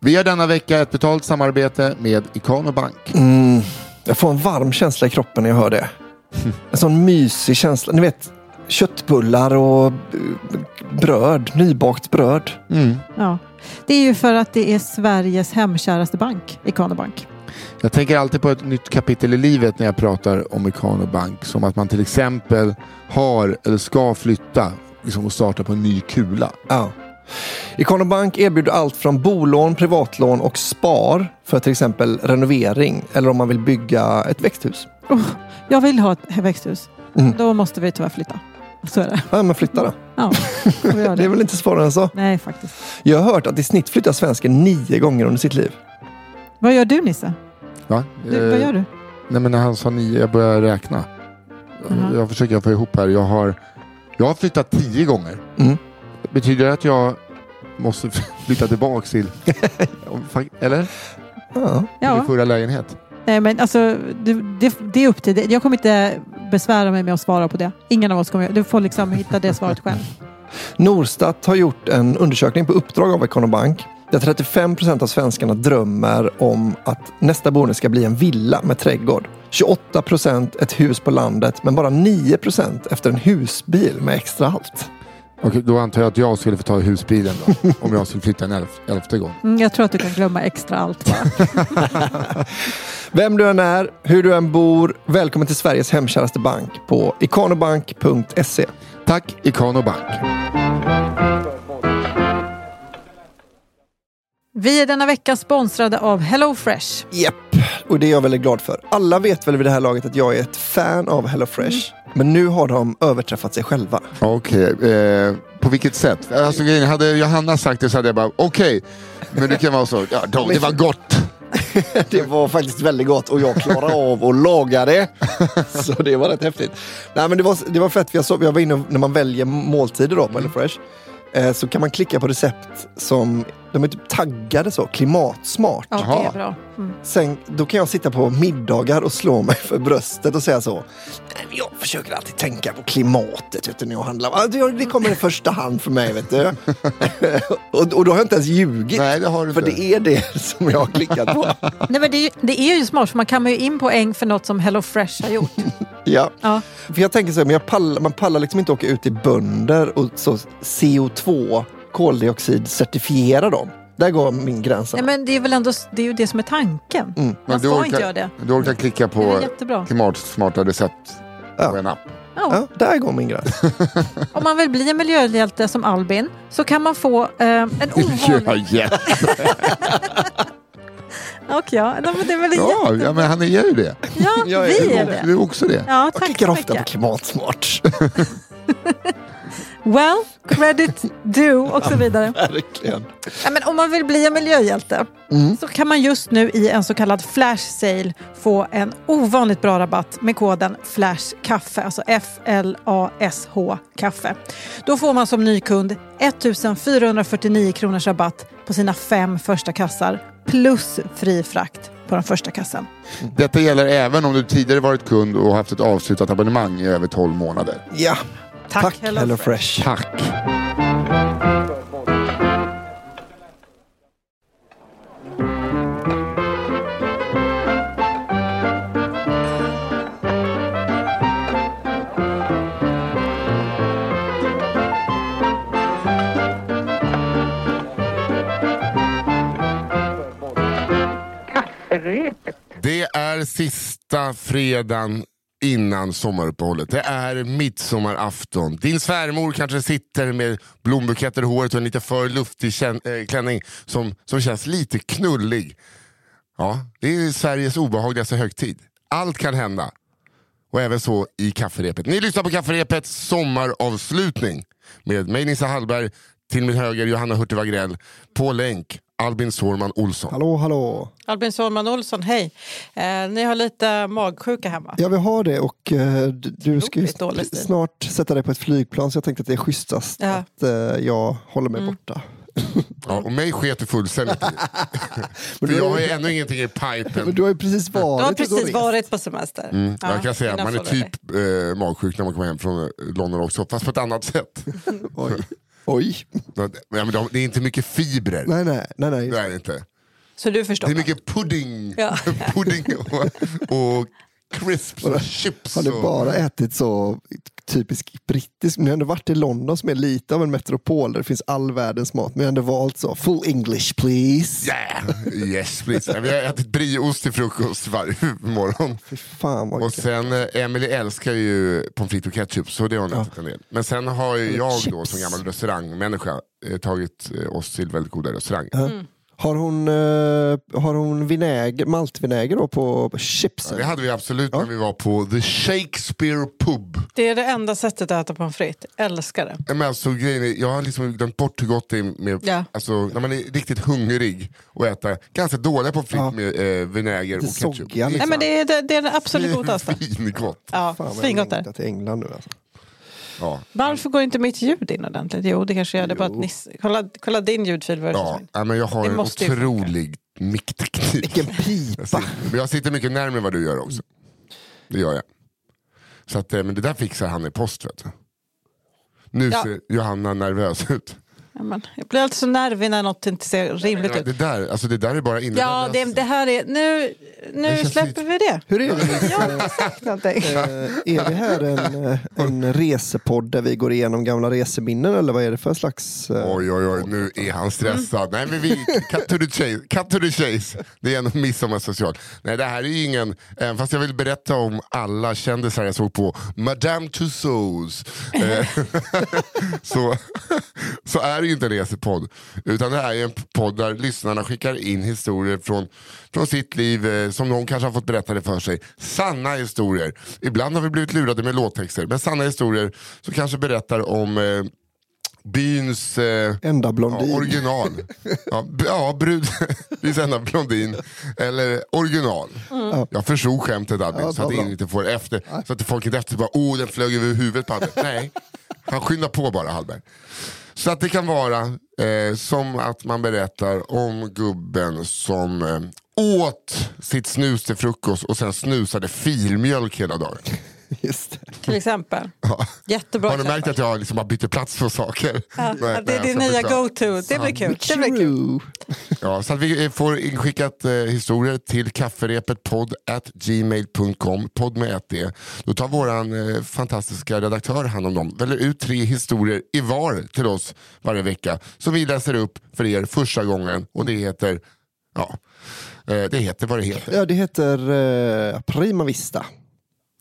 Vi har denna vecka ett betalt samarbete med Ikano Bank. Jag får en varm känsla i kroppen när jag hör det. En sån mysig känsla. Ni vet köttbullar och eh, bröd, nybakt bröd. Ja. Det är ju för att det är Sveriges hemkäraste bank, Ikano Bank. Jag tänker alltid på ett nytt kapitel i livet när jag pratar om Ikano Bank. Som att man till exempel har eller ska flytta liksom, och starta på en ny kula. Ja. Ikano Bank erbjuder allt från bolån, privatlån och spar för till exempel renovering eller om man vill bygga ett växthus. Oh, jag vill ha ett växthus. Mm. Då måste vi tyvärr flytta. Så är det. Ja, men flytta då. Ja, göra Det är det. väl inte svårare än så. Nej, faktiskt. Jag har hört att i snitt flyttar svensken nio gånger under sitt liv. Vad gör du Nisse? Va? Du, vad Eh, gör du? Nej men när han sa nio, jag börjar räkna. Jaha. Jag försöker få ihop här. Jag har, jag har flyttat tio gånger. Mm. Betyder det att jag måste flytta tillbaka till... Eller? Ja. Till min förra lägenhet? Nej, men alltså, du, det, det är upp till dig. Jag kommer inte besvära mig med att svara på det. Ingen av oss kommer Du får liksom hitta det svaret själv. Norstat har gjort en undersökning på uppdrag av Ikano Bank där 35 procent av svenskarna drömmer om att nästa boende ska bli en villa med trädgård. 28 procent ett hus på landet men bara 9 procent efter en husbil med extra allt. Okej, då antar jag att jag skulle få ta husbilen då. om jag skulle flytta en elf, elfte gång. Mm, jag tror att du kan glömma extra allt. Vem du än är, hur du än bor, välkommen till Sveriges hemkäraste bank på ikanobank.se. Tack Ikano Bank. Vi är denna vecka sponsrade av HelloFresh. Japp, och det är jag väldigt glad för. Alla vet väl vid det här laget att jag är ett fan av HelloFresh. Men nu har de överträffat sig själva. Okej, eh, på vilket sätt? Alltså, hade Johanna sagt det så hade jag bara okej. Men det kan vara så, ja, då, det var gott. Det var faktiskt väldigt gott och jag klarade av att laga det. Så det var rätt häftigt. Nej, men det, var, det var fett, för jag, såg, jag var inne och- när man väljer måltider då på HelloFresh. Eh, så kan man klicka på recept som de är typ taggade så, klimatsmart. Ja, det är bra. Mm. Sen, då kan jag sitta på middagar och slå mig för bröstet och säga så. "Nej, men Jag försöker alltid tänka på klimatet vet du, när jag handlar. Det det kommer i första hand för mig. Vet du. och, och då har jag inte ens ljugit. Nej, det har du för inte. det är det som jag har klickat på. Nej, men det, är ju, det är ju smart, för man kan ju in poäng för något som HelloFresh har gjort. ja. Ja. För jag tänker så här, men jag pallar, man pallar liksom inte åka ut till bönder och så CO2 koldioxid certifiera dem. Där går min gräns. Nej, men det är väl ändå det, är ju det som är tanken. Man Men du ska orkar- inte göra det. Du orkar klicka på klimatsmarta recept Ja. på en app. Ja. Ja, där går min gräns. Om man vill bli en miljöhjälte som Albin så kan man få eh, en Ja, ovanlig... Och ja, det är väl ja, ja, men han är ju det. Ja, Jag är vi det. är Du det. är också det. Ja, Jag tack klickar så ofta på klimatsmart. Well, credit due och så vidare. Verkligen. Ja, men om man vill bli en miljöhjälte Mm. så kan man just nu i en så kallad flash sale få en ovanligt bra rabatt med koden FLASHKAFFE, alltså F-L-A-S-H kaffe. Då får man som ny kund 1449 kronors rabatt på sina fem första kassar plus fri frakt på den första kassan. Detta gäller även om du tidigare varit kund och haft ett avslutat abonnemang i över 12 månader. Ja, Tack, tack Hello Hello Fresh. Fresh. Tack! Det är sista fredagen innan sommaruppehållet. Det är midsommarafton. Din svärmor kanske sitter med blombuketter i håret och en lite för luftig kän- eh, klänning som, som känns lite knullig. Ja, det är Sveriges obehagligaste högtid. Allt kan hända. Och även så i kafferepet. Ni lyssnar på kafferepets sommaravslutning med mig Nissa Hallberg, till min höger Johanna Hurtig Wagrell, på länk Albin Sårman Olsson. Hallå, hallå. Albin Sårman Olsson, hej. Eh, ni har lite magsjuka hemma. Ja, vi har det och eh, du, ska snart sätta dig på ett flygplan så jag tänkte att det är schysstast Ja. att eh, jag håller mig borta. Ja, och mig sket du fullständigt. För jag har ju- ändå ingenting i Men pipen. du har ju precis varit Du har precis varit på semester. Mm, Ja, jag kan säga att man är typ eh, magsjuk när man kommer hem från eh, London också, fast på ett annat sätt. Oj. Ja, men de, det är inte mycket fibrer. Nej, nej, nej. nej. Det är inte. Så du förstår. Det är mycket pudding, Ja. pudding och, och crisps och chips. Har du och, bara ätit så typisk brittisk, ni har ändå varit i London som är lite av en metropol där det finns all världens mat, men jag har ändå valt så, full English please. Yeah, yes please. Vi har ätit brieost till frukost varje morgon. Fy fan vad Och gött. sen, eh, Emily älskar ju pommes frites och ketchup, så det har hon Ja. ätit en del. Men sen har ju jag då Chips. som gammal restaurangmänniska eh, tagit eh, oss till väldigt goda restauranger. Mm. Har hon, eh, har hon vinäger, maltvinäger då på chipsen? Det hade vi absolut Ja. när vi var på The Shakespeare Pub. Det är det enda sättet att äta pommes frites. Älskar det. Men alltså, grejen är, jag har liksom glömt bort hur gott det är med, Ja. alltså, när man är riktigt hungrig och äta ganska dåliga pommes frites Ja. med eh, vinäger och ketchup. soggiga, Nej, men det är det, det, är det absolut godaste. Svingott. Ja, Fan svingott där. till England nu alltså. Ja. Varför går inte mitt ljud in ordentligt? Jo, det kanske gör det. Bara att Nisse, kolla, kolla din ljudfil. Ja, ja, men jag har Det en otrolig mickteknik. Vilken Jag pipa! sitter, men jag sitter mycket närmare vad du gör också. Det gör jag. Så att, eh, men det där fixar han i post. Vet du. Nu Ja. ser Johanna nervös ut. Ja, men, jag blir alltid så nervig när något inte ser rimligt Ja, ut. det, där, alltså det där är bara Ja, inlämnat. det, det här är... Nu, nu släpper lite- vi det. Hur är det? Jag har inte sagt någonting. Eh, är det här en, eh, en resepodd där vi går igenom gamla reseminnen eller vad är det för slags... eh, Oj, oj, oj, nu är han stressad. Nej, men vi, cut, to the chase, cut to the chase. Det är en midsommarspecial. Nej, det här är ju ingen... Även fast jag vill berätta om alla kändisar jag såg på Madame Tussauds. eh, så, så är det ju inte en resepodd. Utan det här är en podd där lyssnarna skickar in historier från, från sitt liv eh, som någon kanske har fått berätta det för sig. Sanna historier. Ibland har vi blivit lurade med låttexter. Men sanna historier som kanske berättar om eh, byns... Eh, Enda Ja, blondin. original. Ja, ja brud, byns enda blondin. Eller original. Jag förstod skämtet Albin, Ja, så att ingen inte får efter. Så att folk inte efter bara, oh den flög över huvudet på Albin. Nej, han skyndar på bara Hallberg. Så att det kan vara eh, som att man berättar om gubben som eh, åt sitt snus till frukost och sen snusade filmjölk hela dagen. Just det. Till exempel. Ja. Jättebra Har du märkt att jag liksom bara byter plats på saker? Ja, Nej, det nej, är din så nya go-to. Det blir kul. Det blir kul. Ja, så att vi får inskickat eh, historier till kafferepet podd at gmail.com, podd med ett D. Då tar våran eh, fantastiska redaktör hand om dem, väljer ut tre historier i var till oss varje vecka som vi läser upp för er första gången och det heter, ja, eh, det heter vad det heter. Ja, det heter eh, Prima Vista.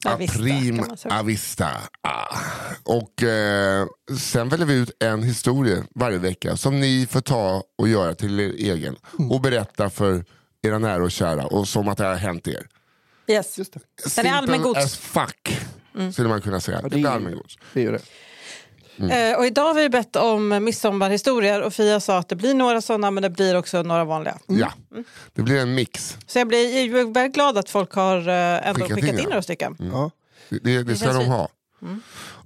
Ja, visst, Prim avista. Ah. Och eh, sen väljer vi ut en historia varje vecka som ni får ta och göra till er egen Mm. och berätta för era nära och kära och som att det har hänt er. Yes. Just det. Den är allmängods. as fuck, skulle man kunna säga. Ja, det är allmängods. det är ju det. Eh, och idag har vi bett om midsommarhistorier och Fia sa att det blir några sådana men det blir också några vanliga. Ja, det blir en mix. Så jag blir jag väldigt glad att folk har eh, ändå Skickat skickat, in, in några stycken. Ja. Det, det, det ska de ha.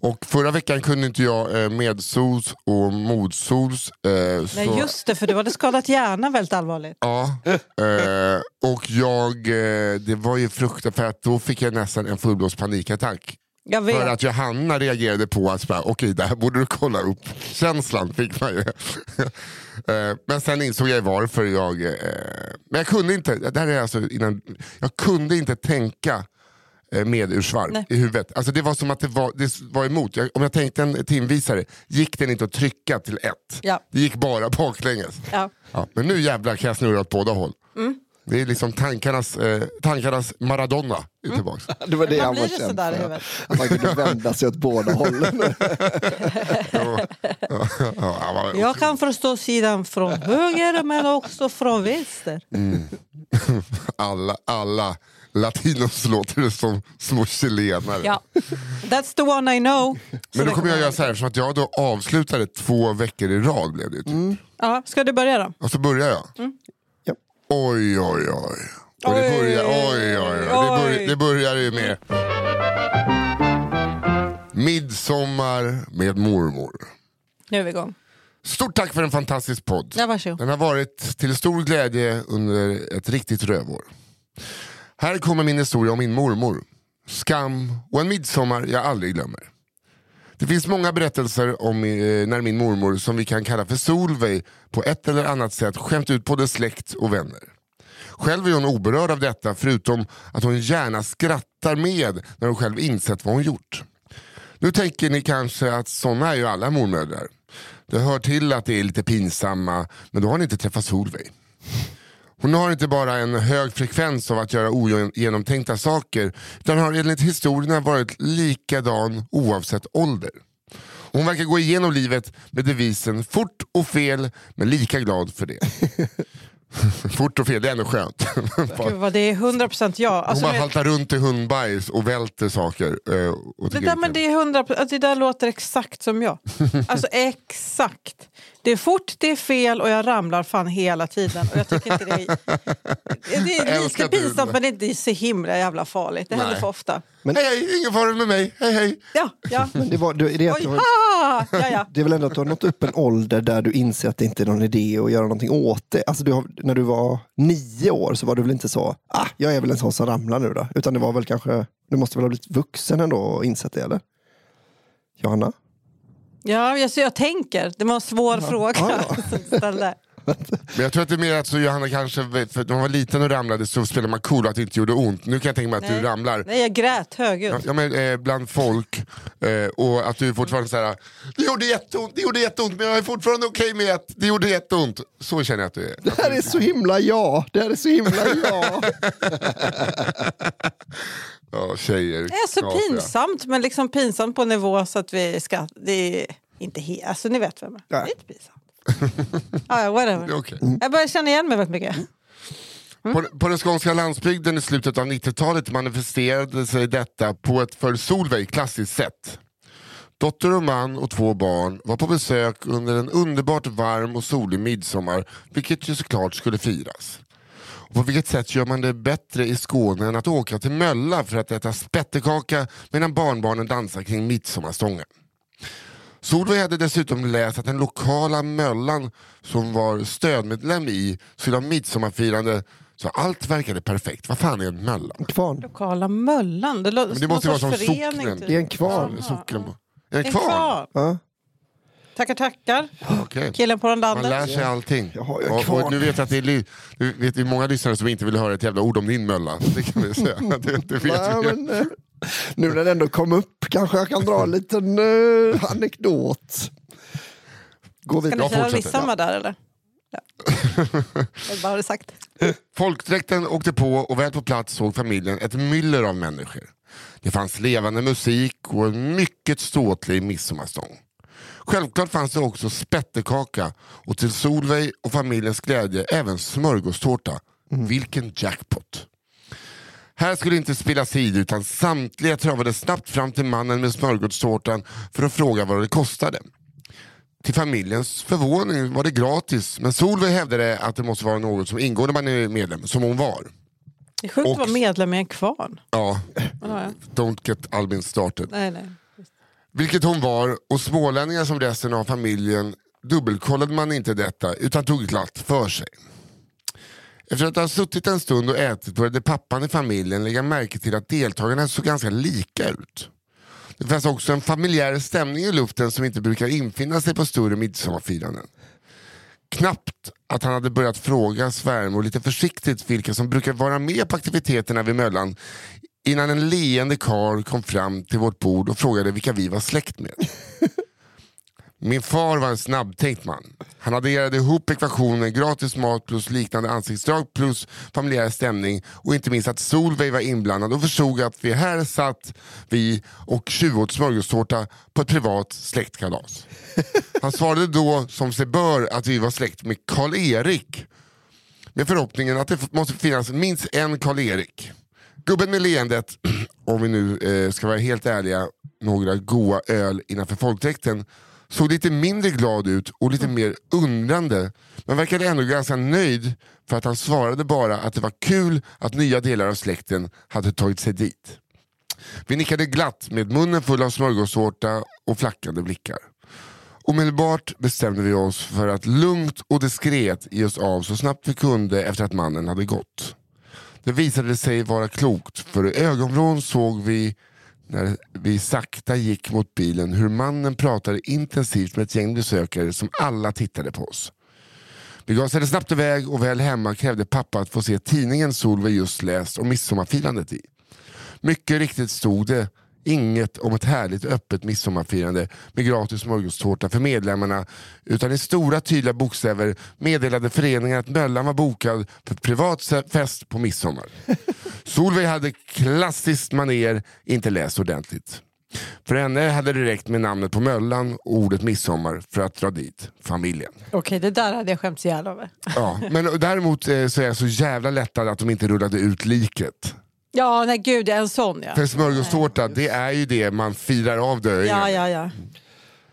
Och förra veckan kunde inte jag eh, medsols och motsols. Eh, Nej så, just det, för du hade skadat hjärnan väldigt allvarligt. Ja, eh, och jag, eh, det var ju fruktansvärt för att då fick jag nästan en fullblåst panikattack. För att Johanna reagerade på att okej det här borde du kolla upp. Känslan fick man ju. Eh, men sen insåg jag varför jag... eh, Men jag kunde inte, det här är alltså innan, jag kunde inte tänka eh, med ursvarv Nej. i huvudet. Alltså det var som att det var, det var emot. Jag, om jag tänkte en timvisare gick den inte att trycka till ett. Ja. Det gick bara baklänges. Ja. Ja, men nu jävlar kan jag snurra åt båda håll. Det är liksom tankarnas, eh, tankarnas Maradona är tillbaks. Det var det Man han blir var känd sådär i för. huvudet. Att man kunde vända sig åt båda hållen. Jag kan förstå sidan från höger men också från vänster. alla, alla latinos låter det som små chilenare. Ja. That's the one I know. Så Men då kommer jag göra så här, eftersom att jag då avslutade två veckor i rad blev det typ. Ja, ska du börja då? Och så börjar jag. Ja. Oj oj oj. Och det börjar, oj, oj, oj. Det, bör, oj. det börjar ju med Midsommar med mormor. Nu är vi igång. Stort tack för en fantastisk podd. Ja, varsågod. Den har varit till stor glädje under ett riktigt rövår. Här kommer min historia om min mormor. Skam och en midsommar jag aldrig glömmer. Det finns många berättelser om eh, när min mormor, som vi kan kalla för Solveig, på ett eller annat sätt skämt ut både släkt och vänner. Själv är hon oberörd av detta förutom att hon gärna skrattar med när hon själv insett vad hon gjort. Nu tänker ni kanske att såna är ju alla mormödrar. Det hör till att det är lite pinsamma, men då har ni inte träffat Solveig. Hon har inte bara en hög frekvens av att göra ogenomtänkta saker, utan har enligt historierna varit likadan oavsett ålder. Hon verkar gå igenom livet med devisen fort och fel, men lika glad för det. fort och fel, det är ändå skönt. Gud, vad det är 100 procent. Hon Alltså, bara men- haltar runt i hundbajs och välter saker. eh, Och det, där, är men det är 100 alltså, Det där låter exakt som jag. Alltså exakt. Det är fort, det är fel och jag ramlar fan hela tiden. Och jag tycker inte det är, det är lite pinsamt men det är inte så himla jävla farligt. Det händer Nej. för ofta. Hej, hej, ingen fara med mig. Hej, hej. Ja, ja. Men det, var, det, är Oj, ha! Ja, ja. det är väl ändå att du har nått upp en ålder där du inser att det inte är någon idé att göra någonting åt det. Alltså du har, när du var nio år så var du väl inte så, ah, jag är väl en sån som ramlar nu då. Utan det var väl kanske, du måste väl ha blivit vuxen ändå och insett det eller? Johanna? Ja jag, så jag tänker. Det var en svår fråga Ja, som du ställde. Men jag tror att det är mer att så Johanna kanske, för när man var liten och ramlade så spelade man cool att det inte gjorde ont. Nu kan jag tänka mig att Nej. du ramlar Nej, jag grät högljutt. Ja, men, eh, bland folk eh, och att du fortfarande säger det gjorde jätteont, det gjorde jätteont men jag är fortfarande okej med att det gjorde jätteont. Så känner jag att du är. Det här är så himla jag, det här är så himla jag. Ja, tjejer. Det är så knasiga. pinsamt, men liksom pinsamt på nivå så att vi ska... Det är inte helt... Alltså ni vet vem jag är. Ja. Lite pinsamt. ah, ja, whatever. Okej. Jag börjar känna igen mig väldigt mycket. På, på den skånska landsbygden i slutet av 90-talet manifesterade sig detta på ett för Solveig klassiskt sätt. Dotter och man och två barn var på besök under en underbart varm och solig midsommar, vilket ju såklart skulle firas. Och på vilket sätt gör man det bättre i Skåne än att åka till Mölla för att äta spettekaka medan barnbarnen dansar kring midsommarstången? Solveig hade dessutom läst att den lokala Möllan som var stödmedlem i skulle ha midsommarfirande så allt verkade perfekt. Vad fan är en Möllan? Kvarn. Lokala Möllan. Det, Men det måste vara som förening, socknen. typ. Det är en kvarn. Socknen. Är det En kvar? kvarn. Ja. Tackar, tackar. Okej. Killen på Man lär sig allting. Och, och nu vet jag att det är, li- nu vet det är många lyssnare som inte vill höra ett jävla ord om din mölla. Det kan vi säga. Det, det vet Nej, vi. men, eh, nu när det ändå kom upp kanske jag kan dra en liten uh, anekdot. Gå Ska vidare. ni fortsätter. midsommar där eller? Ja. Bara har det sagt. Folkdräkten åkte på och väl på plats såg familjen ett myller av människor. Det fanns levande musik och en mycket ståtlig midsommarstång. Självklart fanns det också spettekaka och till Solveig och familjens glädje även smörgåstårta. Vilken jackpot! Här skulle inte spillas tid utan samtliga travade snabbt fram till mannen med smörgåstårtan för att fråga vad det kostade. Till familjens förvåning var det gratis men Solveig hävdade att det måste vara något som ingår när man är medlem, som hon var. Det är sjukt att Och- vara medlem i en kvarn. Ja? don't get Albin started. Nej, nej. Vilket hon var och smålänningar som resten av familjen dubbelkollade man inte detta utan tog glatt för sig. Efter att ha suttit en stund och ätit började pappan i familjen lägga märke till att deltagarna såg ganska lika ut. Det fanns också en familjär stämning i luften som inte brukar infinna sig på större midsommarfiranden. Knappt att han hade börjat fråga svärmor lite försiktigt vilka som brukar vara med på aktiviteterna vid Möllan innan en leende karl kom fram till vårt bord och frågade vilka vi var släkt med. Min far var en snabbtänkt man. Han adderade ihop ekvationen gratis mat plus liknande ansiktsdrag plus familjär stämning och inte minst att Solveig var inblandad och förstod att vi här satt vi och tjuvåt smörgåstårta på ett privat släktkalas. Han svarade då som sig bör att vi var släkt med Karl-Erik med förhoppningen att det måste finnas minst en Karl-Erik. Gubben med leendet, om vi nu eh, ska vara helt ärliga, några goa öl innanför folkdräkten såg lite mindre glad ut och lite mer undrande men verkade ändå ganska nöjd för att han svarade bara att det var kul att nya delar av släkten hade tagit sig dit. Vi nickade glatt med munnen full av smörgåstårta och flackande blickar. Omedelbart bestämde vi oss för att lugnt och diskret ge oss av så snabbt vi kunde efter att mannen hade gått. Det visade sig vara klokt för i ögonvrån såg vi när vi sakta gick mot bilen hur mannen pratade intensivt med ett gäng besökare som alla tittade på oss. Vi gasade snabbt iväg och väl hemma krävde pappa att få se tidningen Solveig just läst om midsommarfirandet i. Mycket riktigt stod det inget om ett härligt öppet midsommarfirande med gratis smörgåstårta för medlemmarna utan i stora tydliga bokstäver meddelade föreningen att Möllan var bokad för privat fest på midsommar. Solveig hade klassiskt maner inte läst ordentligt. För henne hade det räckt med namnet på Möllan och ordet midsommar för att dra dit familjen. Okej, det där hade jag skämts ihjäl över. Ja, men däremot eh, så är jag så jävla lättad att de inte rullade ut liket. Ja, nej gud, en sån ja. För smörgåstårta, det är ju det man firar av döingen. Ja, ja, ja.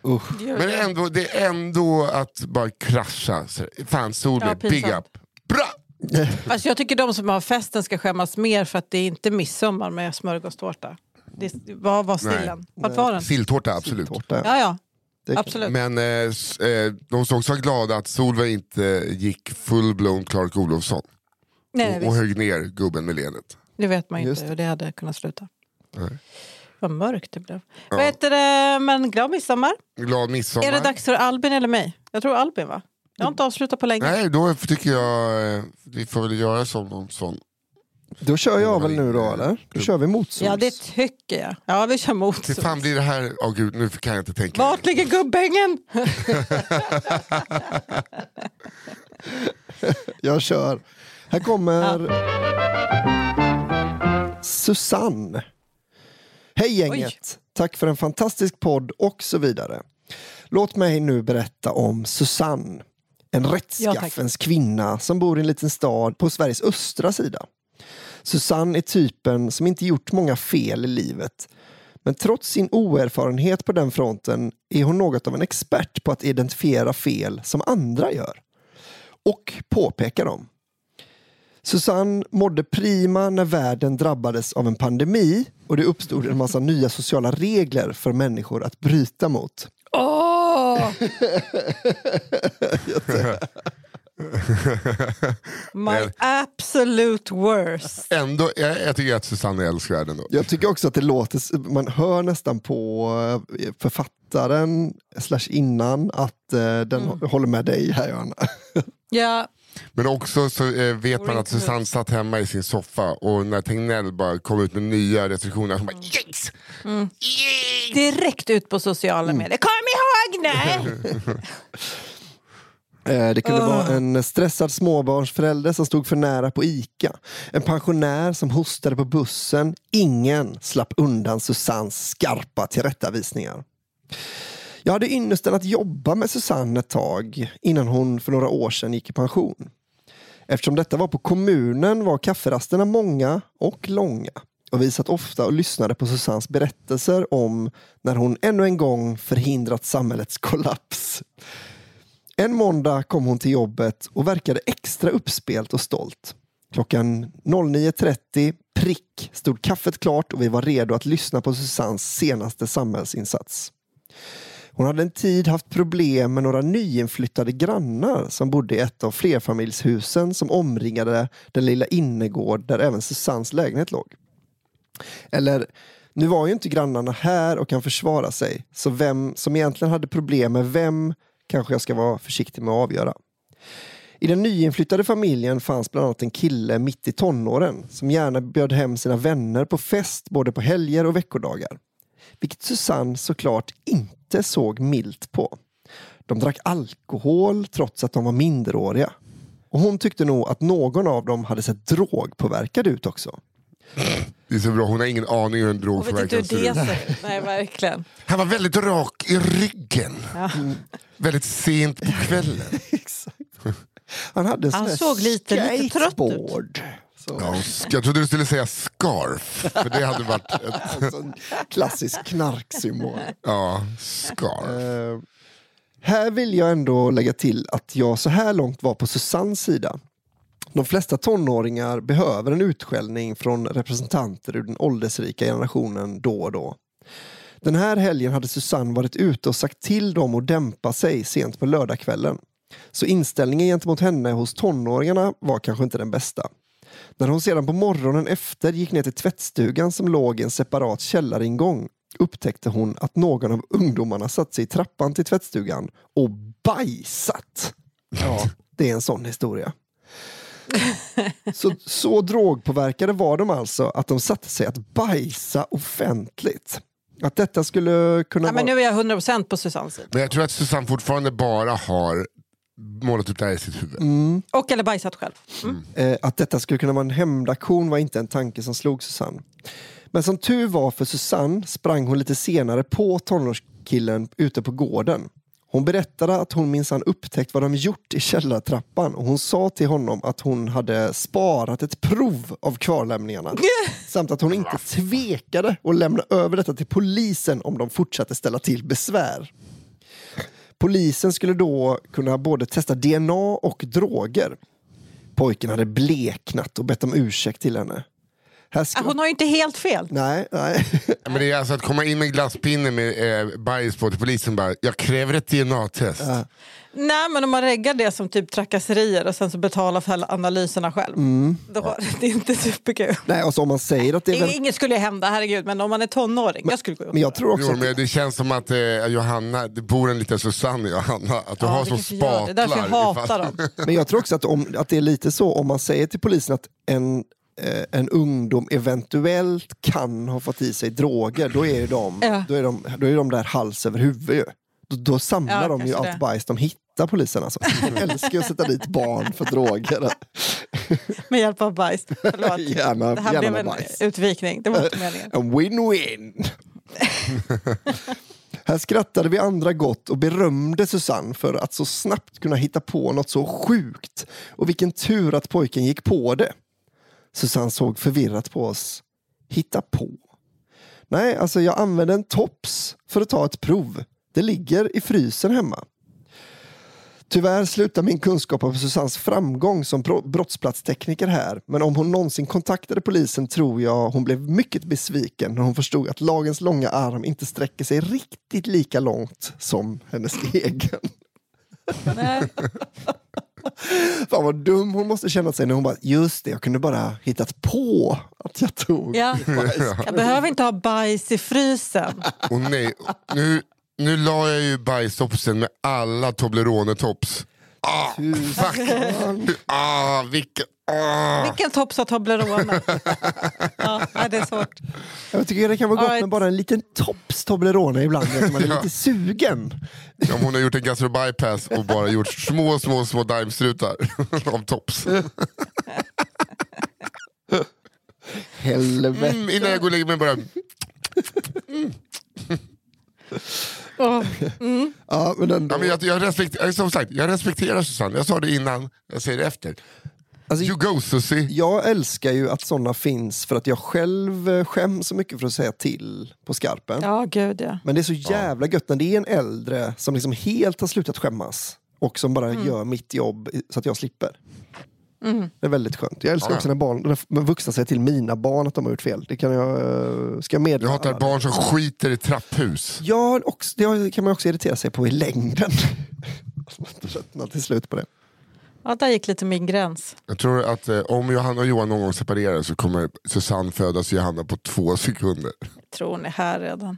Usch. Men ändå, det är ändå att bara krascha. Fan Solveig, Ja, big up. Bra! Alltså, jag tycker de som har festen ska skämmas mer för att det är inte midsommar med smörgåstårta. Det, vad var stilen? Vart var den? Silltårta, absolut. Tårta. Ja, ja. Absolut. Men eh, eh, de ska också vara glada att Solveig inte gick full-blown Clark Olofsson Nej, och, och högg ner gubben med ledet. Det vet man ju Just inte hur det hade kunnat sluta. Nej. Vad mörkt det blev. Ja. Vad heter det? Men glad midsommar. Glad midsommar. Är det dags för Albin eller mig? Jag tror Albin va? Jag har inte avslutat på länge. Nej, då tycker jag eh, vi får väl göra som någon sån. Då kör jag väl nu då eller? Då kör vi motsols. Ja det tycker jag. Ja vi kör mot. Hur fan blir det här? Åh gud, nu kan jag inte tänka. Vart ligger gubbängen? Jag kör. Här kommer Susanne. Hej gänget! Tack för en fantastisk podd och så vidare. Låt mig nu berätta om Susanne. En rättskaffens kvinna som bor i en liten stad på Sveriges östra sida. Susanne är typen som inte gjort många fel i livet. Men trots sin oerfarenhet på den fronten är hon något av en expert på att identifiera fel som andra gör. Och påpeka dem. Susanne mådde prima när världen drabbades av en pandemi och det uppstod en massa nya sociala regler för människor att bryta mot. Åh! My absolute worst. Ändå, jag, jag tycker att Susanne är älskvärd ändå. Jag tycker också att det låter, man hör nästan på eh, författaren slash innan att eh, den håller med dig här Johanna. Ja, Men också så eh, vet man att Susanne satt hemma i sin soffa och när Tegnell bara kom ut med nya restriktioner, hon bara yes! yes! direkt ut på sociala medier. Kom ihåg nu! Eh, Det kunde vara en stressad småbarnsförälder som stod för nära på ICA. En pensionär som hostade på bussen. Ingen slapp undan Susannes skarpa tillrättavisningar. Jag hade ynnesten att jobba med Susanne ett tag innan hon för några år sedan gick i pension. Eftersom detta var på kommunen var kafferasterna många och långa. Och vi satt ofta och lyssnade på Susannes berättelser om när hon ännu en gång förhindrat samhällets kollaps. En måndag kom hon till jobbet och verkade extra uppspelt och stolt. Klockan 09.30 prick stod kaffet klart och vi var redo att lyssna på Susannes senaste samhällsinsats. Hon hade en tid haft problem med några nyinflyttade grannar som bodde i ett av flerfamiljshusen som omringade den lilla innergård där även Susannes lägenhet låg. Eller, nu var ju inte grannarna här och kan försvara sig, så vem som egentligen hade problem med vem kanske jag ska vara försiktig med att avgöra. I den nyinflyttade familjen fanns bland annat en kille mitt i tonåren som gärna bjöd hem sina vänner på fest både på helger och veckodagar. Vilket Susanne såklart inte såg milt på. De drack alkohol trots att de var minderåriga. Och hon tyckte nog att någon av dem hade sett drogpåverkad ut också. Det är så bra, hon har ingen aning hur en drogpåverkan hur ser det ut. Nej, verkligen. Han var väldigt rak i ryggen. Mm. Väldigt sent på kvällen. Exakt. Han hade en Han sån här såg lite- lite trött ut. Så. Ja, jag trodde du skulle säga scarf, för det hade varit ett... Alltså, en klassisk knarksymbol. Ja, scarf. Eh, här vill jag ändå lägga till att jag så här långt var på Susannes sida. De flesta tonåringar behöver en utskällning från representanter ur den åldersrika generationen då och då. Den här helgen hade Susanne varit ute och sagt till dem att dämpa sig sent på lördagskvällen. Så inställningen gentemot henne hos tonåringarna var kanske inte den bästa. När hon sedan på morgonen efter gick ner till tvättstugan som låg i en separat källaringång upptäckte hon att någon av ungdomarna satt sig i trappan till tvättstugan och bajsat. Ja, det är en sån historia. Så, så drogpåverkade var de alltså att de satte sig att bajsa offentligt. Att detta skulle kunna Ja, men vara... nu är jag 100% på Susannes sida. Men jag tror att Susanne fortfarande bara har målat upp det här i sitt huvud. Och eller bajsat själv. Mm. Eh, att detta skulle kunna vara en hämndaktion var inte en tanke som slog Susanne. Men som tur var för Susanne sprang hon lite senare på tonårskillen ute på gården. Hon berättade att hon minsann upptäckt vad de gjort i källartrappan och hon sa till honom att hon hade sparat ett prov av kvarlämningarna. samt att hon inte tvekade att lämna över detta till polisen om de fortsatte ställa till besvär. Polisen skulle då kunna både testa DNA och droger. Pojken hade bleknat och bett om ursäkt till henne. Ska... Hon har ju inte helt fel. Nej, nej. Men det är alltså att komma in med glasspinne med eh, bajs på till polisen bara, jag kräver ett DNA-test. Nej, men om man reggar det som typ trakasserier och sen så betalar för alla analyserna själv. Då, Det är inte superkul. nej och så om man säger att det är... Väl... Inget skulle hända, herregud. Men om man är tonåring, jag skulle gå Men jag tror också Jo, att... men det känns som att eh, Johanna, det bor en liten Susanne i Johanna, att du Ja, har det. spatlar. Det är därför jag hatar ifall- dem. Men jag tror också att, om, att det är lite så om man säger till polisen att en, en ungdom eventuellt kan ha fått i sig droger, då är de, Ja. då är de, då är de där hals över huvud. Då, då samlar Ja, de ju allt det. bajs de hittar polisen. Alltså. De älskar att sätta dit barn för droger. Med hjälp av bajs. Förlåt. Gärna, Det här gärna blev en bajs. utvikning. Det var inte meningen. En win-win. Här skrattade vi andra gott och berömde Susanne för att så snabbt kunna hitta på något så sjukt. Och vilken tur att pojken gick på det. Susanne såg förvirrat på oss. Hitta på? Nej, alltså jag använde en tops för att ta ett prov. Det ligger i frysen hemma. Tyvärr slutar min kunskap om Susannes framgång som brottsplatstekniker här. Men om hon någonsin kontaktade polisen tror jag hon blev mycket besviken när hon förstod att lagens långa arm inte sträcker sig riktigt lika långt som hennes egen. Nej. Fan vad dum hon måste känna sig när hon bara, just det, jag kunde bara hittat på att jag tog Ja. Jag behöver inte ha bajs i frysen. Och nej, nu, nu la jag ju bajstopsen med alla Toblerone-tops. Ah, fuck! Ah, vilken... Ah. Vilken tops har Toblerone? Ja, nej, det är svårt. Jag tycker det kan vara gott right. med bara en liten tops Toblerone ibland, man är lite sugen. Om hon har gjort en gastro-bypass och bara gjort små, små, små daimstrutar av tops. Helvete. Mm, innan jag går och lägger mig bara... Ja, men. Ja, men jag, jag, respekterar, som sagt, jag respekterar Susanne, jag sa det innan, jag säger det efter. Alltså, You go Susie. jag älskar ju att sådana finns för att jag själv eh, skäms så mycket för att säga till på skarpen. Ja, gud ja. Men det är så jävla gött när det är en äldre som liksom helt har slutat skämmas och som bara gör mitt jobb så att jag slipper. Det är väldigt skönt. Jag älskar Ja. också när barn, när vuxna säger till mina barn att de har gjort fel. Det kan jag, eh, ska jag meddela. Jag hatar barn som skiter i trapphus. Ja, också, det kan man också irritera sig på i längden. Man tröttnar till slut på det. Ja, där gick lite min gräns. Jag tror att eh, om Johanna och Johan någon gång separerar så kommer Susanne födas Johanna på två sekunder. Tror ni här redan?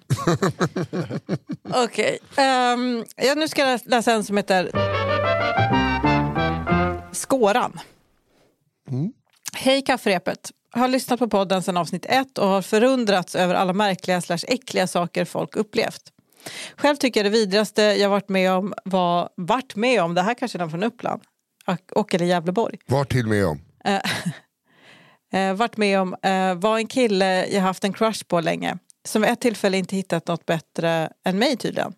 Okej. ehm, ja, nu ska jag läsa en som heter Skåran. Hej kafferepet. Har lyssnat på podden sedan avsnitt ett och har förundrats över alla märkliga slash äckliga saker folk upplevt. Själv tycker jag det vidrigaste jag varit med om var, vart med om, det här kanske är den från Uppland och, och eller Gävleborg. Var till med om. eh, varit med om eh, var en kille jag haft en crush på länge. Som vid ett tillfälle inte hittat något bättre än mig tydligen.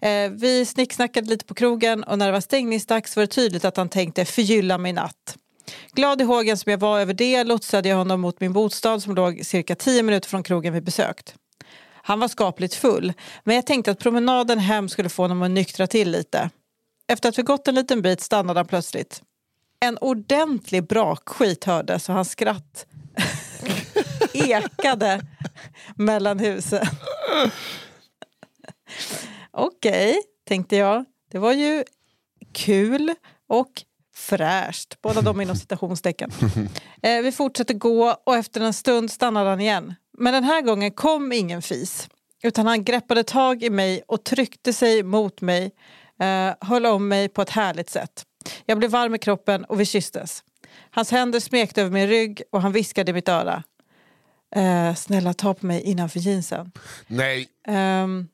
Eh, vi snicksnackade lite på krogen och när det var stängningsdags var det tydligt att han tänkte förgylla mig natt. Glad i hågen som jag var över det lotsade jag honom mot min bostad som låg cirka tio minuter från krogen vi besökt. Han var skapligt full, men jag tänkte att promenaden hem skulle få honom att nyktra till lite. Efter att vi gått en liten bit stannade han plötsligt. En ordentlig brakskit hördes och hans skratt ekade mellan husen. Okej, tänkte jag. Det var ju kul och fräscht. Båda de inom citationstecken. Eh, vi fortsatte gå och efter en stund stannade han igen. Men den här gången kom ingen fis. Utan han greppade tag i mig och tryckte sig mot mig. Eh, höll om mig på ett härligt sätt. Jag blev varm i kroppen och vi kysstes. Hans händer smekte över min rygg och han viskade i mitt öra. Eh, snälla ta på mig innanför jeansen. Nej, Ehm,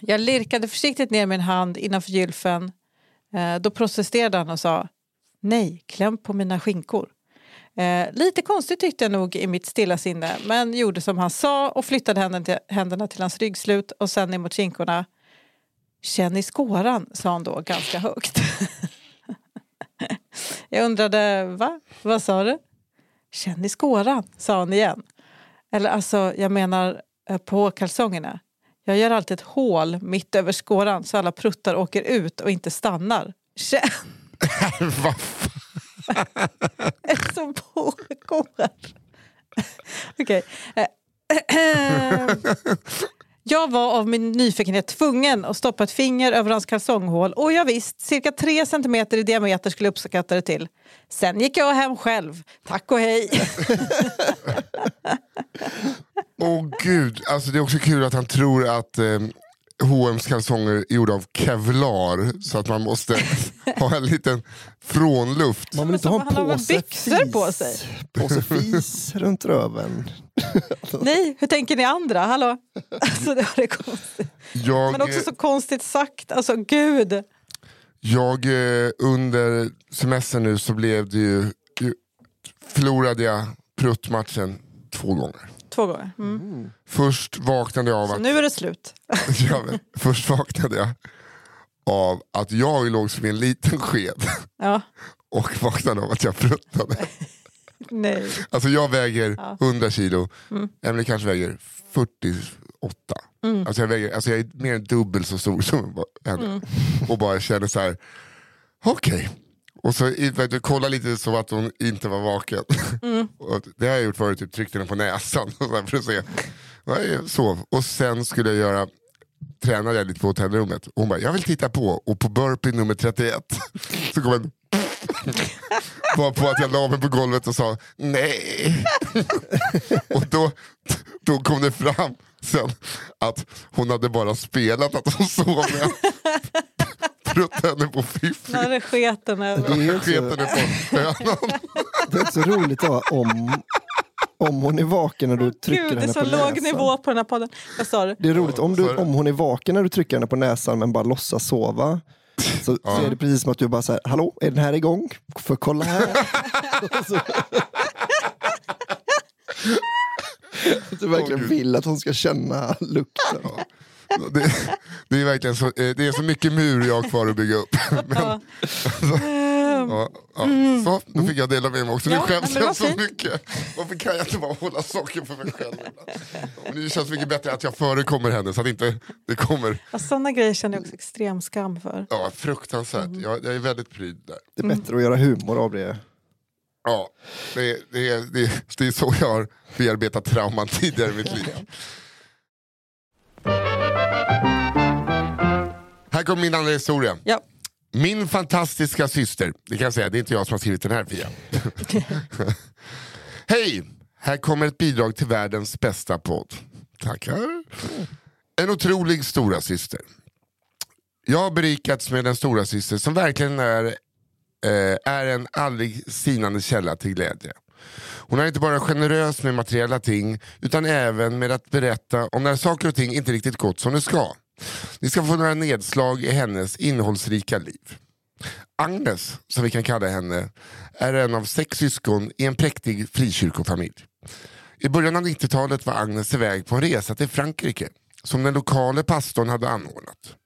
jag lirkade försiktigt ner min hand innanför gylfen. Eh, då protesterade han och sa nej, kläm på mina skinkor. Eh, lite konstigt tyckte jag nog i mitt stilla sinne men gjorde som han sa och flyttade händerna till, händerna till hans ryggslut och sen ner mot skinkorna. Känn i skåran, sa han då ganska högt. jag undrade, va? Vad sa du? Känn i skåran, sa han igen. Eller alltså, jag menar eh, på kalsongerna. Jag gör alltid ett hål mitt över skåran så alla pruttar åker ut och inte stannar. Känn vad fan. som pågår. Okej. Eh, Jag var av min nyfikenhet tvungen att stoppa ett finger över hans kalsonghål och jag visst, cirka tre centimeter i diameter skulle jag uppskatta det till. Sen gick jag hem själv. Tack och hej. Åh gud, alltså det är också kul att han tror att eh, H&M's kalsonger är gjorda av kevlar så att man måste ha en liten frånluft. Man vill inte ha en påse byxor fis, på sig? Påse fis runt röven. Nej, hur tänker ni andra? Hallå? Alltså, det var det konstigt. Jag, Men också eh, så konstigt sagt. Alltså gud. jag eh, under semestern nu så blev det ju, ju förlorade jag pruttmatchen två gånger. Två gånger. Mm. Först vaknade jag av Så att nu är det slut. Ja, men, först vaknade jag av att jag låg som en liten sked Ja. och vaknade av att jag pruttade. Nej. Alltså jag väger 100 kilo, Mm. Emily kanske väger 48. Alltså, jag väger, alltså jag är mer än dubbelt så stor som henne. Mm. Och bara kände så här, okej. Och så du, kolla lite så att hon inte var vaken. Mm. det har jag gjort förut, typ, tryckte henne på näsan för att se. Ja, jag sov. Och sen skulle jag göra tränade jag lite på hotellrummet. Och hon bara, jag vill titta på. Och på burpee nummer 31 så kom en var på att jag la mig på golvet och sa nej. och då, då kom det fram sen att hon hade bara spelat att hon sov med. Pruttade henne på fiffi. När det sketen Det över. är ju Sket också, henne på hönan. det är också roligt då, om, om hon är vaken när du trycker Gud, det är henne så på låg näsan. nivå på den här podden. Vad sa du? Det är roligt om, du, om hon är vaken när du trycker henne på näsan men bara låtsas sova. Så, så är det precis som att du bara säger hallå, är den här igång? Får kolla här. Så- Att du verkligen vill att hon ska känna lukten. Det, det är verkligen så, eh, det är så mycket mur jag har kvar att bygga upp. Men, Oh Ja, ja. Så, då fick jag dela med mig också. Nu Mm. Ja, skäms jag så fint. mycket. Varför kan jag inte bara hålla saker för mig själv? Ja, men det känns mycket bättre att jag förekommer henne så att inte det kommer Ja, sådana grejer känner jag också extrem skam för. ja, fruktansvärt. Mm. Jag, jag är väldigt pryd där. Det är bättre att göra humor av det. Ja, det, det, är- det, är- det är så jag har bearbetat trauman tidigare i mitt liv. Här kommer min andra historia. Ja. Min fantastiska syster, det kan jag säga, det är inte jag som har skrivit den här Fia. Hej! Här kommer ett bidrag till världens bästa podd. Tackar. En otrolig stora syster. Jag har berikats med en stora syster som verkligen är, eh, är en aldrig sinande källa till glädje. Hon är inte bara generös med materiella ting utan även med att berätta om när saker och ting inte riktigt gått som det ska. Ni ska få några nedslag i hennes innehållsrika liv. Agnes, som vi kan kalla henne, är en av sex syskon i en präktig frikyrkofamilj. I början av 90-talet var Agnes iväg på en resa till Frankrike som den lokale pastorn hade anordnat.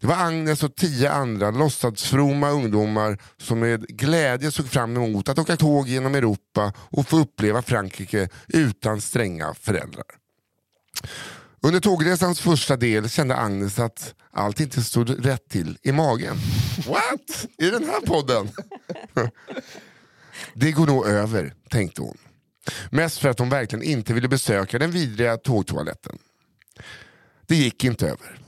Det var Agnes och tio andra låtsasfromma ungdomar som med glädje såg fram emot att åka tåg genom Europa och få uppleva Frankrike utan stränga föräldrar. Under tågresans första del kände Agnes att allt inte stod rätt till i magen. What? I den här podden? Det går nog över, tänkte hon. Mest för att hon verkligen inte ville besöka den vidriga tågtoaletten. Det gick inte över.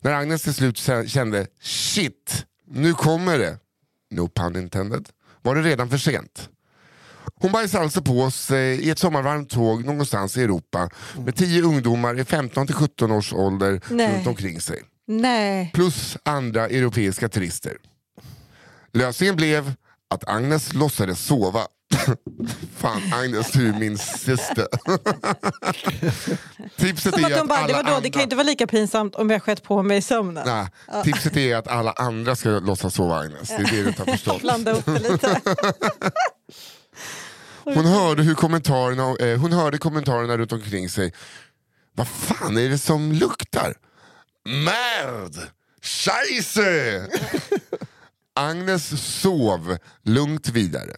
När Agnes till slut kä- kände shit, nu kommer det, no pun intended, var det redan för sent. Hon bajsade alltså på sig i ett sommarvarmt tåg någonstans i Europa med tio ungdomar i 15 till 17 års ålder Nej. runt omkring sig. Nej. Plus andra europeiska turister. Lösningen blev att Agnes låtsades sova. Fan Agnes, du är min syster. Tipset Som är att de bara, alla det, var då, det andra... kan ju inte vara lika pinsamt om jag skett på mig i sömnen. Nej, tipset är att alla andra ska låtsas sova Agnes. Det är det du inte har förstått. Blanda upp det lite. Hon hörde, hur kommentarerna, eh, hon hörde kommentarerna runt omkring sig. Vad fan är det som luktar? Merd! Scheisse! Agnes sov lugnt vidare.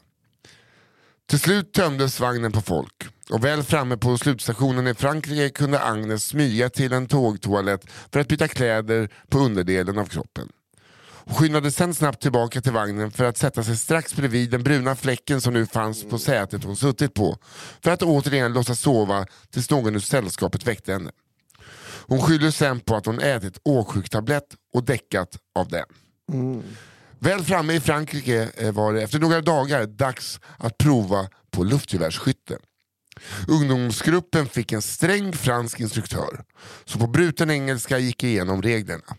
Till slut tömdes vagnen på folk och väl framme på slutstationen i Frankrike kunde Agnes smyga till en tågtoalett för att byta kläder på underdelen av kroppen. Hon skyndade sen snabbt tillbaka till vagnen för att sätta sig strax bredvid den bruna fläcken som nu fanns på sätet hon suttit på för att återigen låtsas sova tills någon ur sällskapet väckte henne. Hon skyller sen på att hon ätit åksjuktablett och däckat av den. Väl framme i Frankrike eh, var det efter några dagar dags att prova på luftgevärsskytte. Ungdomsgruppen fick en sträng fransk instruktör som på bruten engelska gick igenom reglerna.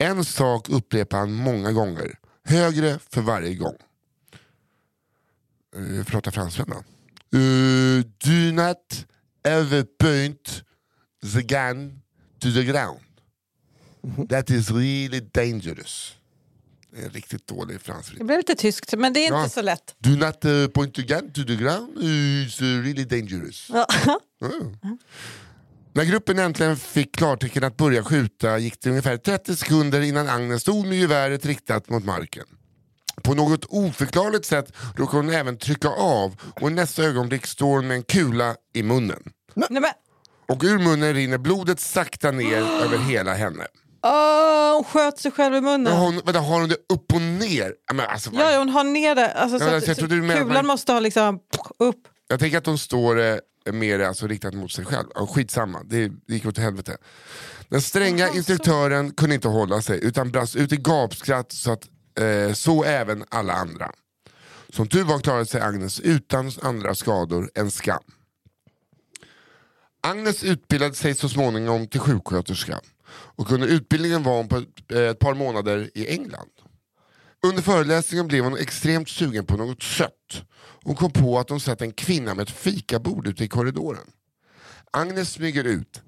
En sak upprepade han många gånger, högre för varje gång. Uh, prata franska då. Uh, do not ever point the gun to the ground. That is really dangerous. Det är riktigt dålig fransk. Det blev lite tyskt, men det är inte Ja. så lätt. Do not uh, point the gun to the ground, it's uh, really dangerous. Ja. Mm. När gruppen äntligen fick klartecken att börja skjuta gick det ungefär 30 sekunder innan Agnes stod med geväret riktat mot marken. På något oförklarligt sätt råkade hon även trycka av och i nästa ögonblick står hon med en kula i munnen. Nej, men, Och ur munnen rinner blodet sakta ner över hela henne. åh, hon sköt sig själv i munnen. Har hon, vänta, har hon det upp och ner? Ja, Men alltså, Ja, ja, hon har ner det. Alltså, Ja, så jag att, trodde du så menade- kulan måste ha liksom upp. Jag tänker att hon står eh, mer alltså, riktat mot sig själv. Ja, skitsamma, det, gick åt helvete. Den stränga instruktören kunde inte hålla sig utan brast ut i gapskratt så att eh, så även alla andra. Som tur var klarade sig Agnes utan andra skador än skam. Agnes utbildade sig så småningom till sjuksköterska och under utbildningen var hon på ett, eh, ett par månader i England. Under föreläsningen blev hon extremt sugen på något sött. Hon kom på att hon sett en kvinna med ett fikabord ute i korridoren. Agnes smyger ut,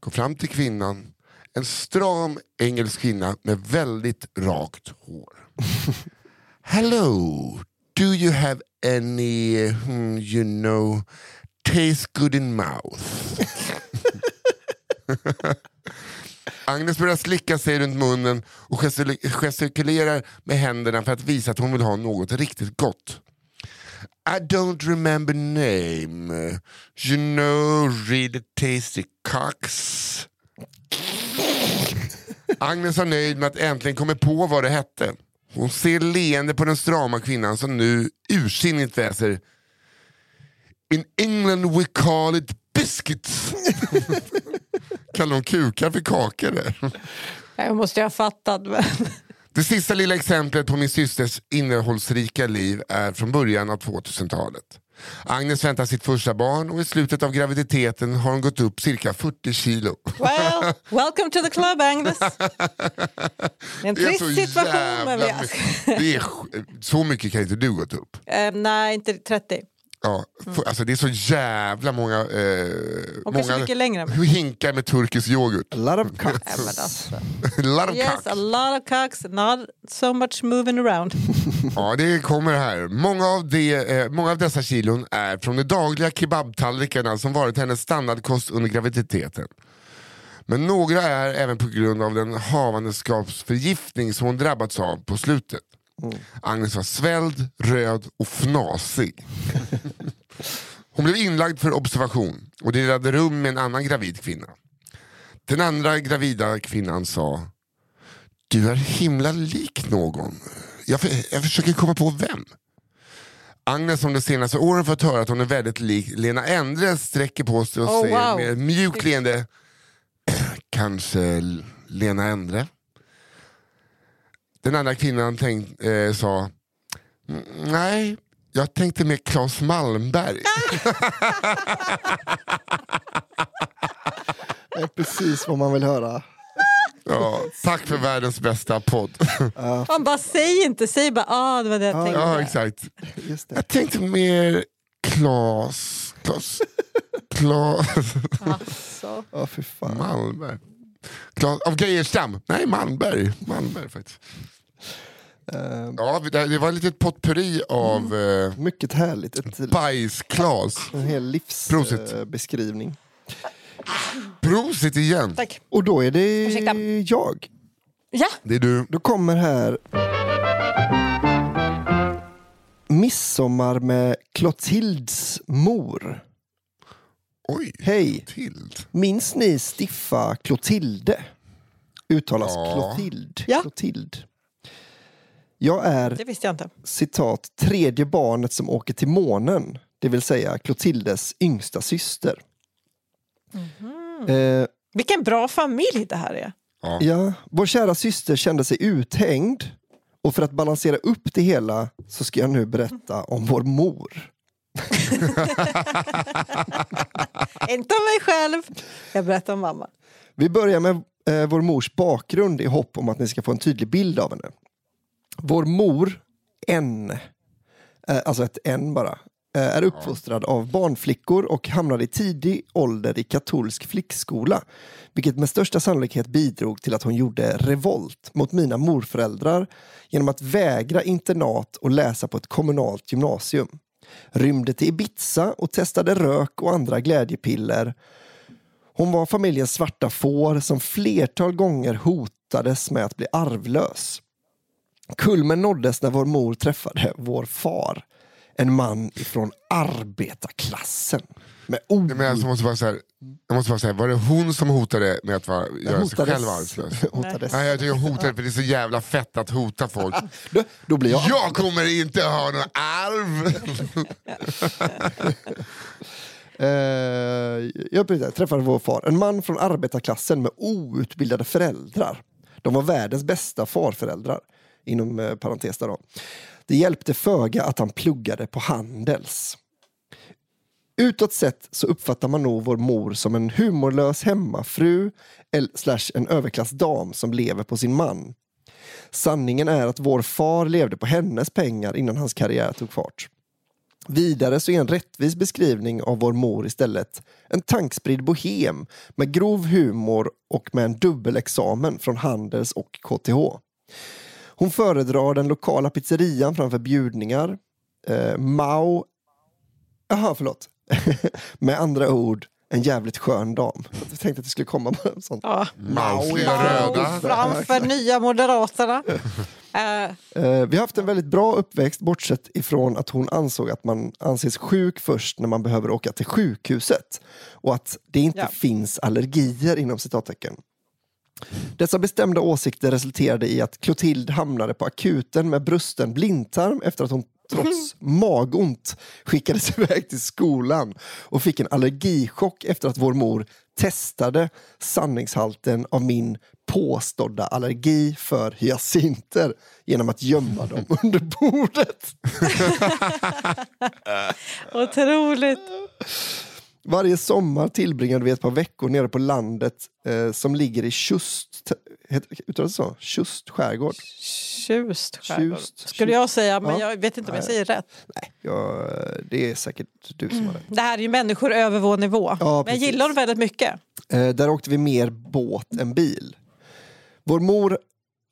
går fram till kvinnan. En stram engelsk kvinna med väldigt rakt hår. Hello, do you have any, hmm, you know, taste good in mouth? Agnes börjar slicka sig runt munnen och gestikulerar med händerna för att visa att hon vill ha något riktigt gott. I don't remember name. You know really tasty cocks. Agnes var nöjd med att äntligen komma på vad det hette. Hon ser leende på den strama kvinnan som nu ursinnigt väser In England we call it biscuits. Kallar de kukar för kakor där? Jag måste ha fattat. Men... Det sista lilla exemplet på min systers innehållsrika liv är från början av 2000-talet. Agnes väntar sitt första barn och i slutet av graviditeten har hon gått upp cirka 40 kilo. Well, welcome to the club Agnes. En Det är trist så situation. Men vi... Det är, så mycket kan inte du gått upp. Eh, nej, inte 30. Ja, för, alltså det är så jävla många, eh, många mycket längre. Men... hinkar med turkisk yoghurt. A lot of men alltså. A lot of Yes, a lot of cocks, not so much moving around. Ja, det kommer här. Många av, de, eh, många av dessa kilon är från de dagliga kebabtallrikarna som varit hennes standardkost under graviditeten. Men några är även på grund av den havandeskapsförgiftning som hon drabbats av på slutet. Agnes var svälld, röd och fnasig. Hon blev inlagd för observation och delade rum med en annan gravid kvinna. Den andra gravida kvinnan sa Du är himla lik någon. Jag, för, jag försöker komma på vem. Agnes som de senaste åren fått höra att hon är väldigt lik Lena Endre sträcker på sig och Oh, säger wow. med mjukt leende Kanske Lena Endre? Den andra kvinnan tänk, eh, sa "Mm, Nej, jag tänkte med Claes Malmberg. Det är precis vad man vill höra. ja, tack för världens bästa podd. Man bara säg inte, säg bara ah, det var det jag tänkte. ja, exakt. Just det. Jag tänkte mer Klas... Klas... Klas... Så. Ja, fy fan. Malmberg. Klas, av Geijerstam? Nej, Malmberg. Malmberg faktiskt. Eh, Ja, det, det var ett litet potpurri av eh, mycket härligt. Ett, bajsklas. en hel Prosit. livsbeskrivning. Prosit igen. Tack. Och då är det Ursäkta. jag. Ja, Det är du. Då kommer här Midsommar med Clotildes mor. Oj, Hej! Tild. Minns ni stiffa Clotilde? Uttalas Ja. Clotilde. Ja. Clotilde. Jag är det visste jag inte. citat tredje barnet som åker till månen. Det vill säga Clotildes yngsta syster. Eh, Vilken bra familj det här är. Ja, vår kära syster kände sig uthängd och för att balansera upp det hela så ska jag nu berätta om vår mor. inte om mig själv. Jag berättar om mamma. Vi börjar med eh, vår mors bakgrund i hopp om att ni ska få en tydlig bild av henne. Vår mor, N, eh, alltså ett N bara, eh, är uppfostrad av barnflickor och hamnade i tidig ålder i katolsk flickskola. Vilket med största sannolikhet bidrog till att hon gjorde revolt mot mina morföräldrar genom att vägra internat och läsa på ett kommunalt gymnasium. Rymde till Ibiza och testade rök och andra glädjepiller hon var familjens svarta får som flertal gånger hotades med att bli arvlös. Kulmen nåddes när vår mor träffade vår far. En man ifrån arbetarklassen. Med o... Nej, Men jag måste bara säga, jag måste bara säga, var det hon som hotade med att vara, göra sig själv arbetslös? hotades. Nej, jag tycker hon hotade för det är så jävla fett att hota folk. Då, då blir jag... Jag kommer inte ha någon arv! Eh, jag träffade vår far. En man från arbetarklassen med outbildade föräldrar. De var världens bästa farföräldrar. Inom eh, parentes där då. Det hjälpte föga att han pluggade på Handels. Utåt sett så uppfattar man nog vår mor som en humorlös hemmafru eller slash en överklassdam som lever på sin man. Sanningen är att vår far levde på hennes pengar innan hans karriär tog fart. Vidare så är en rättvis beskrivning av vår mor istället en tankspridd bohem med grov humor och med en dubbelexamen från Handels och KTH. Hon föredrar den lokala pizzerian framför bjudningar. Eh, Mao... Jaha, förlåt. med andra ord, en jävligt skön dam. Jag tänkte att det skulle komma bara en sån. Ja. Lilla röda. Framför nya Moderaterna. Eh, vi har haft en väldigt bra uppväxt bortsett ifrån att hon ansåg att man anses sjuk först när man behöver åka till sjukhuset och att det inte Ja. finns allergier inom citattecken. Dessa bestämda åsikter resulterade i att Clotilde hamnade på akuten med brusten blindtarm efter att hon trots magont skickades iväg till skolan och fick en allergichock efter att vår mor testade sanningshalten av min påstådda allergi för hyacinter genom att gömma dem under bordet. otroligt. Varje sommar tillbringade vi ett par veckor nere på landet eh, som ligger i Tjust, heter- uttalas det så? Tjust skärgård. Tjust skärgård, Tjust. skulle jag säga, men Ja. jag vet inte om jag säger rätt. Nej, ja, det är säkert du som har det. Det här är ju människor över vår nivå. men jag gillar dem väldigt mycket. Eh, där åkte vi mer båt än bil. Vår mor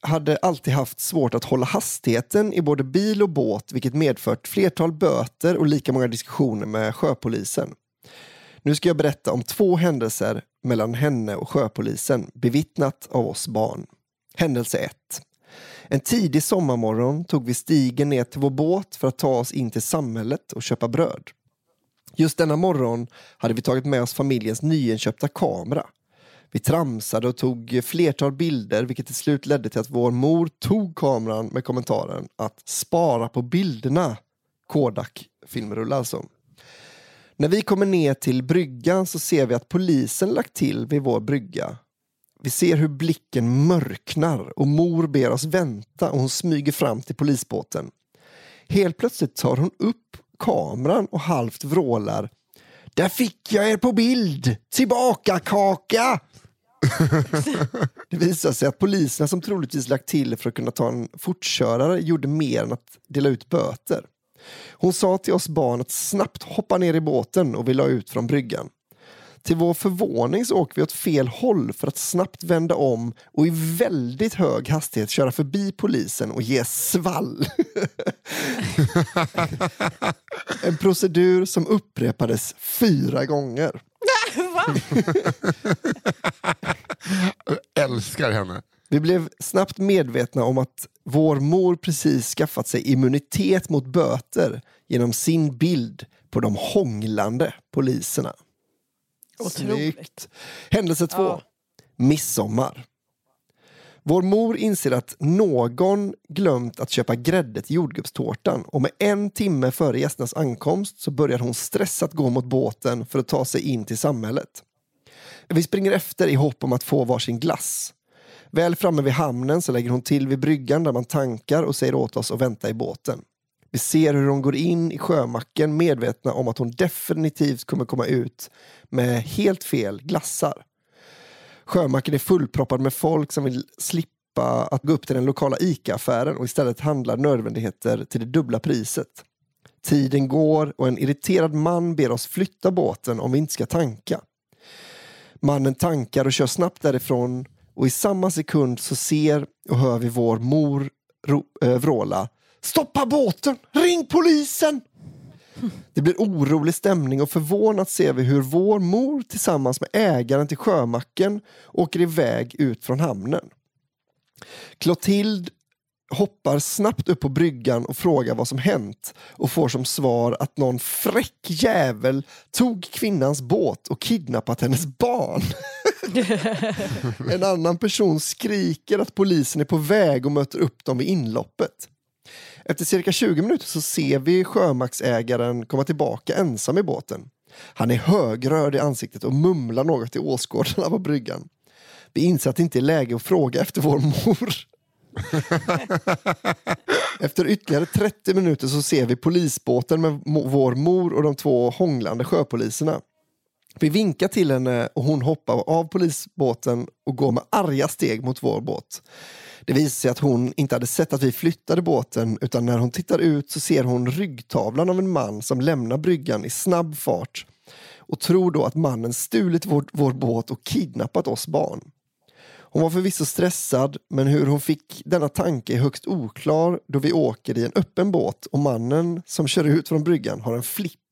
hade alltid haft svårt att hålla hastigheten i både bil och båt vilket medfört flertal böter och lika många diskussioner med sjöpolisen. Nu ska jag berätta om två händelser mellan henne och sjöpolisen bevittnat av oss barn. Händelse 1. En tidig sommarmorgon tog vi stigen ner till vår båt för att ta oss in till samhället och köpa bröd. Just denna morgon hade vi tagit med oss familjens nyinköpta kamera. Vi tramsade och tog flertal bilder vilket till slut ledde till att vår mor tog kameran med kommentaren att spara på bilderna. Kodak filmrulle alltså. När vi kommer ner till bryggan så ser vi att polisen lagt till vid vår brygga. Vi ser hur blicken mörknar och mor ber oss vänta och hon smyger fram till polisbåten. Helt plötsligt tar hon upp kameran och halvt vrålar. Där fick jag er på bild! Tillbaka kaka! Det visar sig att poliserna som troligtvis lagt till för att kunna ta en fortkörare gjorde mer än att dela ut böter. Hon sa till oss barn att snabbt hoppa ner i båten och vi la ut från bryggan. Till vår förvåning så åker vi åt fel håll för att snabbt vända om och i väldigt hög hastighet köra förbi polisen och ge svall. en procedur som upprepades fyra gånger. Älskar henne. Vi blev snabbt medvetna om att vår mor precis skaffat sig immunitet mot böter genom sin bild på de hånglande poliserna. Otroligt. Snyggt. Händelse två. Ja. Midsommar. Vår mor inser att någon glömt att köpa grädde till jordgubbstårtan och med en timme före gästernas ankomst så börjar hon stressat gå mot båten för att ta sig in till samhället. Vi springer efter i hopp om att få varsin glass. Väl framme vid hamnen så lägger hon till vid bryggan där man tankar och säger åt oss att vänta i båten. Vi ser hur hon går in i sjömacken medvetna om att hon definitivt kommer komma ut med helt fel glassar. Sjömacken är fullproppad med folk som vill slippa att gå upp till den lokala ICA-affären och istället handla nödvändigheter till det dubbla priset. Tiden går och en irriterad man ber oss flytta båten om vi inte ska tanka. Mannen tankar och kör snabbt därifrån och i samma sekund så ser och hör vi vår mor ro- äh, vråla Stoppa båten! Ring polisen! Det blir orolig stämning och förvånat ser vi hur vår mor tillsammans med ägaren till sjömacken åker iväg ut från hamnen. Clotilde hoppar snabbt upp på bryggan och frågar vad som hänt och får som svar att någon fräck jävel tog kvinnans båt och kidnappat hennes barn. en annan person skriker att polisen är på väg och möter upp dem vid inloppet. Efter cirka 20 minuter så ser vi sjömaktsägaren komma tillbaka ensam i båten. Han är högröd i ansiktet och mumlar något till åskådarna på bryggan. Vi inser att det inte är läge att fråga efter vår mor. Efter ytterligare 30 minuter så ser vi polisbåten med vår mor och de två hånglande sjöpoliserna. Vi vinkar till henne och hon hoppar av polisbåten och går med arga steg mot vår båt. Det visar sig att hon inte hade sett att vi flyttade båten utan när hon tittar ut så ser hon ryggtavlan av en man som lämnar bryggan i snabb fart och tror då att mannen stulit vår, vår båt och kidnappat oss barn. Hon var förvisso stressad, men hur hon fick denna tanke är högst oklar då vi åker i en öppen båt och mannen som kör ut från bryggan har en flipp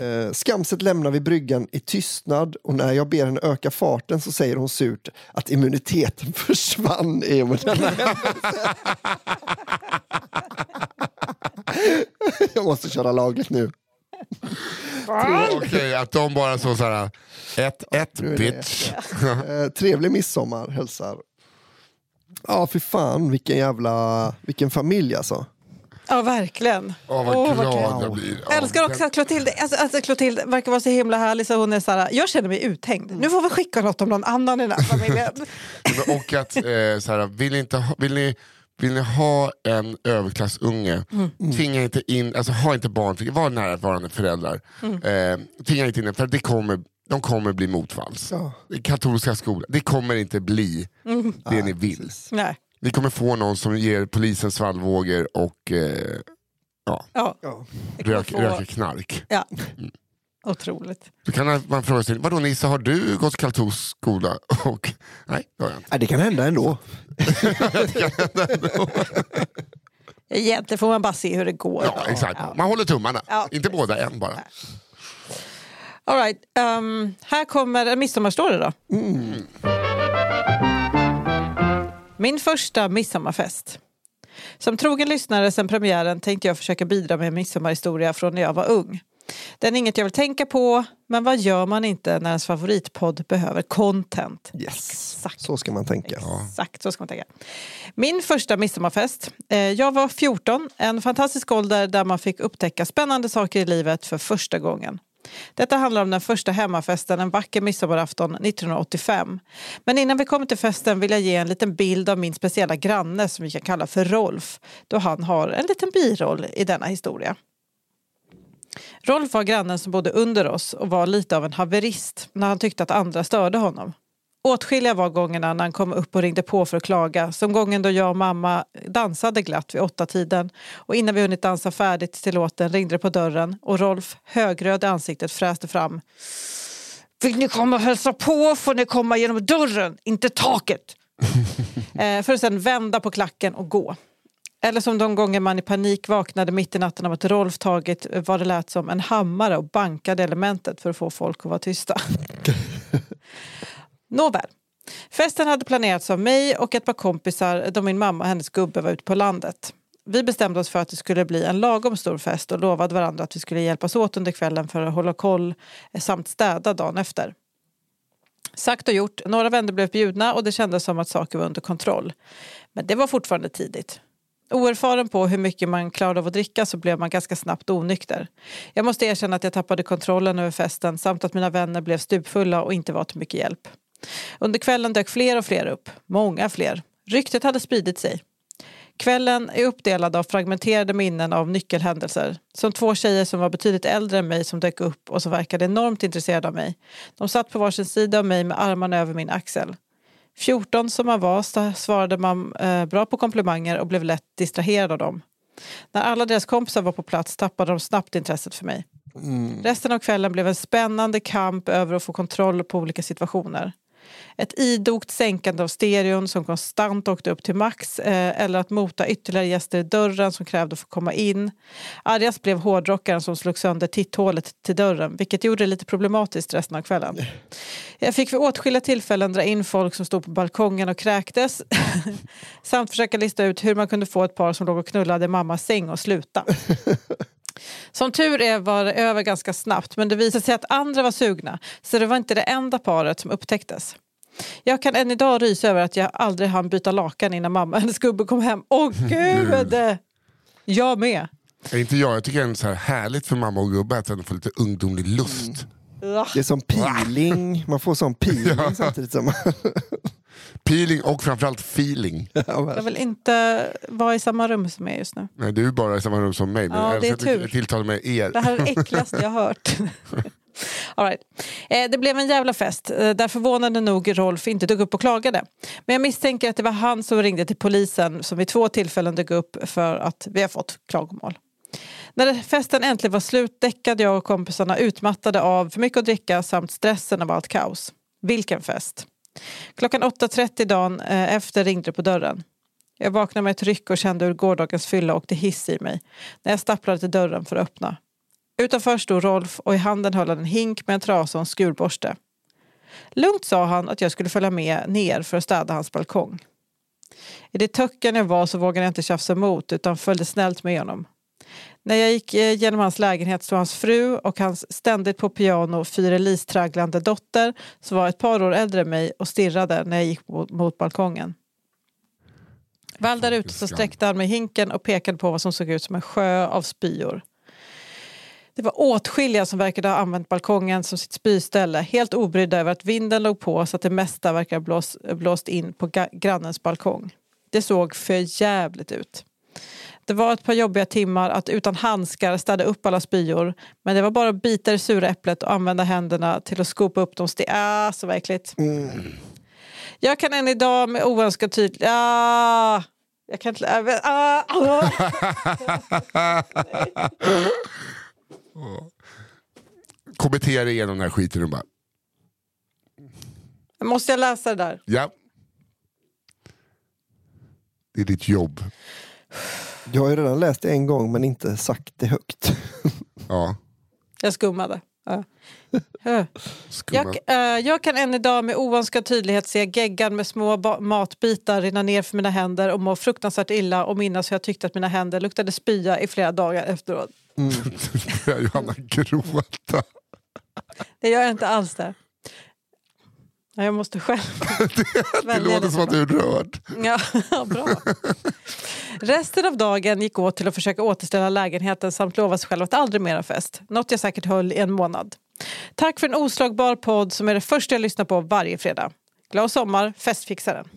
Eh, skamset lämnar vi bryggan i tystnad och när jag ber henne öka farten så säger hon surt att immuniteten försvann i och med denna händelse. jag måste köra laget nu. Okej, att de bara så såhär, ett, ett bitch. Eh, trevlig midsommar hälsar. Ja, för fan vilken jävla, vilken familj alltså. Ja, verkligen. Åh vad vad glad kul. jag blir. Jag älskar också att Clotilde, alltså, alltså Clotilde verkar vara så himla härlig så hon är så här, jag känner mig uthängd. Nu får vi skicka något om någon annan i den här familjen. Och att, eh, såhär, vill, ni inte ha, vill, ni, vill ni ha en överklassunge, tvinga inte in, alltså ha inte barn, var närvarande föräldrar. Eh, tvinga inte in för det kommer, de kommer bli motvalls. Ja. Katolska skolan, det kommer inte bli det ni vill. Nej. Ni kommer få någon som ger polisen svallvågor och eh, Ja, Ja. det rök, få- röker knark. ja. Otroligt. Då kan man fråga sig, vadå Nisse, har du gått katolsk skola? Och, nej, det har jag inte. Nej, det kan hända ändå. Egentligen får man bara se hur det går. Ja, exakt. Man håller tummarna. Ja, inte båda, en bara. All right. um, här kommer en midsommarstory då. Min första midsommarfest. Som trogen lyssnare sen premiären tänkte jag försöka bidra med en midsommarhistoria från när jag var ung. Den är inget jag vill tänka på, men vad gör man inte när ens favoritpodd behöver content? Yes. Exakt. Så ska man tänka. Exakt, så ska man tänka. Min första midsommarfest. Eh, jag var 14, en fantastisk ålder där man fick upptäcka spännande saker i livet för första gången. Detta handlar om den första hemmafesten en vacker midsommarafton 1985. Men innan vi kommer till festen vill jag ge en liten bild av min speciella granne som vi kan kalla för Rolf, då han har en liten biroll i denna historia. Rolf var grannen som bodde under oss och var lite av en haverist när han tyckte att andra störde honom. Åtskilliga var gångerna när han kom upp och ringde på för att klaga. Som gången då jag och mamma dansade glatt vid åtta tiden och innan vi hunnit dansa färdigt till låten ringde det på dörren och Rolf, högröd i ansiktet, fräste fram. Vill ni komma och hälsa på får ni komma genom dörren, inte taket. eh, för att sedan vända på klacken och gå. Eller som de gånger man i panik vaknade mitt i natten av att Rolf tagit vad det lät som en hammare och bankade elementet för att få folk att vara tysta. Nåväl. Festen hade planerats av mig och ett par kompisar då min mamma och hennes gubbe var ute på landet. Vi bestämde oss för att det skulle bli en lagom stor fest och lovade varandra att vi skulle hjälpas åt under kvällen för att hålla koll eh, samt städa dagen efter. Sagt och gjort, några vänner blev bjudna och det kändes som att saker var under kontroll. Men det var fortfarande tidigt. Oerfaren på hur mycket man klarade av att dricka så blev man ganska snabbt onykter. Jag måste erkänna att jag tappade kontrollen över festen samt att mina vänner blev stupfulla och inte var till mycket hjälp. Under kvällen dök fler och fler upp. Många fler. Ryktet hade spridit sig. Kvällen är uppdelad av fragmenterade minnen av nyckelhändelser. Som två tjejer som var betydligt äldre än mig som dök upp och som verkade enormt intresserade av mig. De satt på varsin sida av mig med armarna över min axel. 14 som man var svarade man eh, bra på komplimanger och blev lätt distraherad av dem. När alla deras kompisar var på plats tappade de snabbt intresset för mig. Resten av kvällen blev en spännande kamp över att få kontroll på olika situationer. Ett idogt sänkande av stereon som konstant åkte upp till max eh, eller att mota ytterligare gäster i dörren som krävde att få komma in. Argast blev hårdrockaren som slog sönder titthålet till dörren vilket gjorde det lite problematiskt resten av kvällen. Jag fick vid åtskilliga tillfällen dra in folk som stod på balkongen och kräktes samt försöka lista ut hur man kunde få ett par som låg och knullade i mammas säng att sluta. Som tur är var det över ganska snabbt men det visade sig att andra var sugna så det var inte det enda paret som upptäcktes. Jag kan än idag rysa över att jag aldrig hann byta lakan innan mamma och hennes gubbe kom hem. Åh gud! Jag med. Är inte jag, jag tycker det är så här härligt för mamma och gubbe att få lite ungdomlig lust. Det är som peeling. Man får sån peeling samtidigt som... Peeling och framförallt feeling. Jag vill inte vara i samma rum som er just nu. Nej, du är bara i samma rum som mig. Men Ja, jag det är tur. du tilltalar med er. Det här är det äckligaste jag har hört. All right. eh, det blev en jävla fest eh, där förvånande nog Rolf inte dök upp och klagade. Men jag misstänker att det var han som ringde till polisen som vid två tillfällen dök upp för att vi har fått klagomål. När festen äntligen var slut däckade jag och kompisarna utmattade av för mycket att dricka samt stressen av allt kaos. Vilken fest! Klockan 8.30 dagen eh, efter ringde det på dörren. Jag vaknade med ett ryck och kände hur gårdagens fylla åkte hiss i mig när jag stapplade till dörren för att öppna. Utanför stod Rolf och i handen höll han en hink med en trasa och en skurborste. Lugnt sa han att jag skulle följa med ner för att städa hans balkong. I det töcken jag var så vågade jag inte tjafsa emot utan följde snällt med honom. När jag gick eh, genom hans lägenhet stod hans fru och hans ständigt på piano fyrelistragglande dotter som var ett par år äldre än mig och stirrade när jag gick mot, mot balkongen. Väl där ute så sträckte han med hinken och pekade på vad som såg ut som en sjö av spyor. Det var åtskilliga som verkade ha använt balkongen som sitt spyställe helt obrydda över att vinden låg på så att det mesta verkade blås, blåst in på grannens balkong. Det såg för jävligt ut. Det var ett par jobbiga timmar att utan handskar städa upp alla spyor men det var bara att bita det sura äpplet och använda händerna till att skopa upp de sten... Ah, så verkligt. Mm. Jag kan än idag med oönskad tydlighet... Ah, jag kan inte... Ah, ah. Kommentera igenom den här skiten och bara... Måste jag läsa det där? Ja. Det är ditt jobb. Jag har ju redan läst det en gång men inte sagt det högt. Ja. Jag skummade. Ja. Jag, äh, jag, kan än idag med oönskad tydlighet se geggan med små matbitar rinna ner för mina händer och må fruktansvärt illa och minnas hur jag tyckte att mina händer luktade spya i flera dagar efteråt. Mm. Johanna gråta. Det gör jag inte alls det. Jag måste själv Det, det låter som att du är rörd. Ja, bra. Resten av dagen gick åt till att försöka återställa lägenheten samt lova sig själv att aldrig mera fest. Något jag säkert höll i en månad. Tack för en oslagbar podd som är det första jag lyssnar på varje fredag. Glad sommar, festfixaren.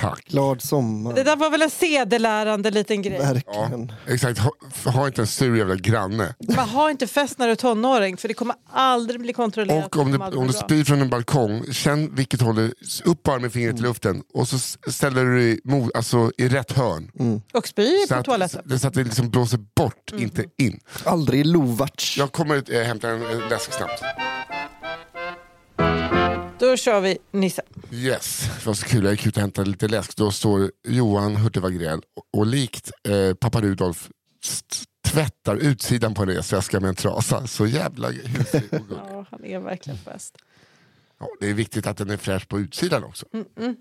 Tack. Glad sommar. Det där var väl en sedelärande liten grej. Verkligen. Ja, exakt, ha, ha, inte en sur jävla granne. Man har inte fest när du är tonåring för det kommer aldrig bli kontrollerat. Och om, det, om du spyr från en balkong, känn vilket håll du upp bara med fingret mm. i luften och så ställer du dig mot, alltså, i rätt hörn. Mm. Och spy på toaletten. Så att det liksom blåser bort, mm. inte in. Aldrig lovarts. Jag kommer äh, hämta en, en läsk snabbt. Då kör vi Nisse. Yes, det var så kul. Jag gick ut och hämtade lite läsk. Då står Johan Hurtig och, och likt eh, pappa Rudolf tvättar utsidan på en resväska med en trasa. Så jävla husig och Ja, han är verkligen bäst. Ja, det är viktigt att den är fräsch på utsidan också. Mm -mm.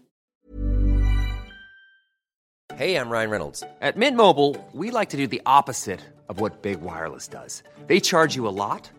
Hej, jag Ryan Reynolds. På Mint Mobile, we like to do the opposite of what Big Wireless does. They charge you a lot.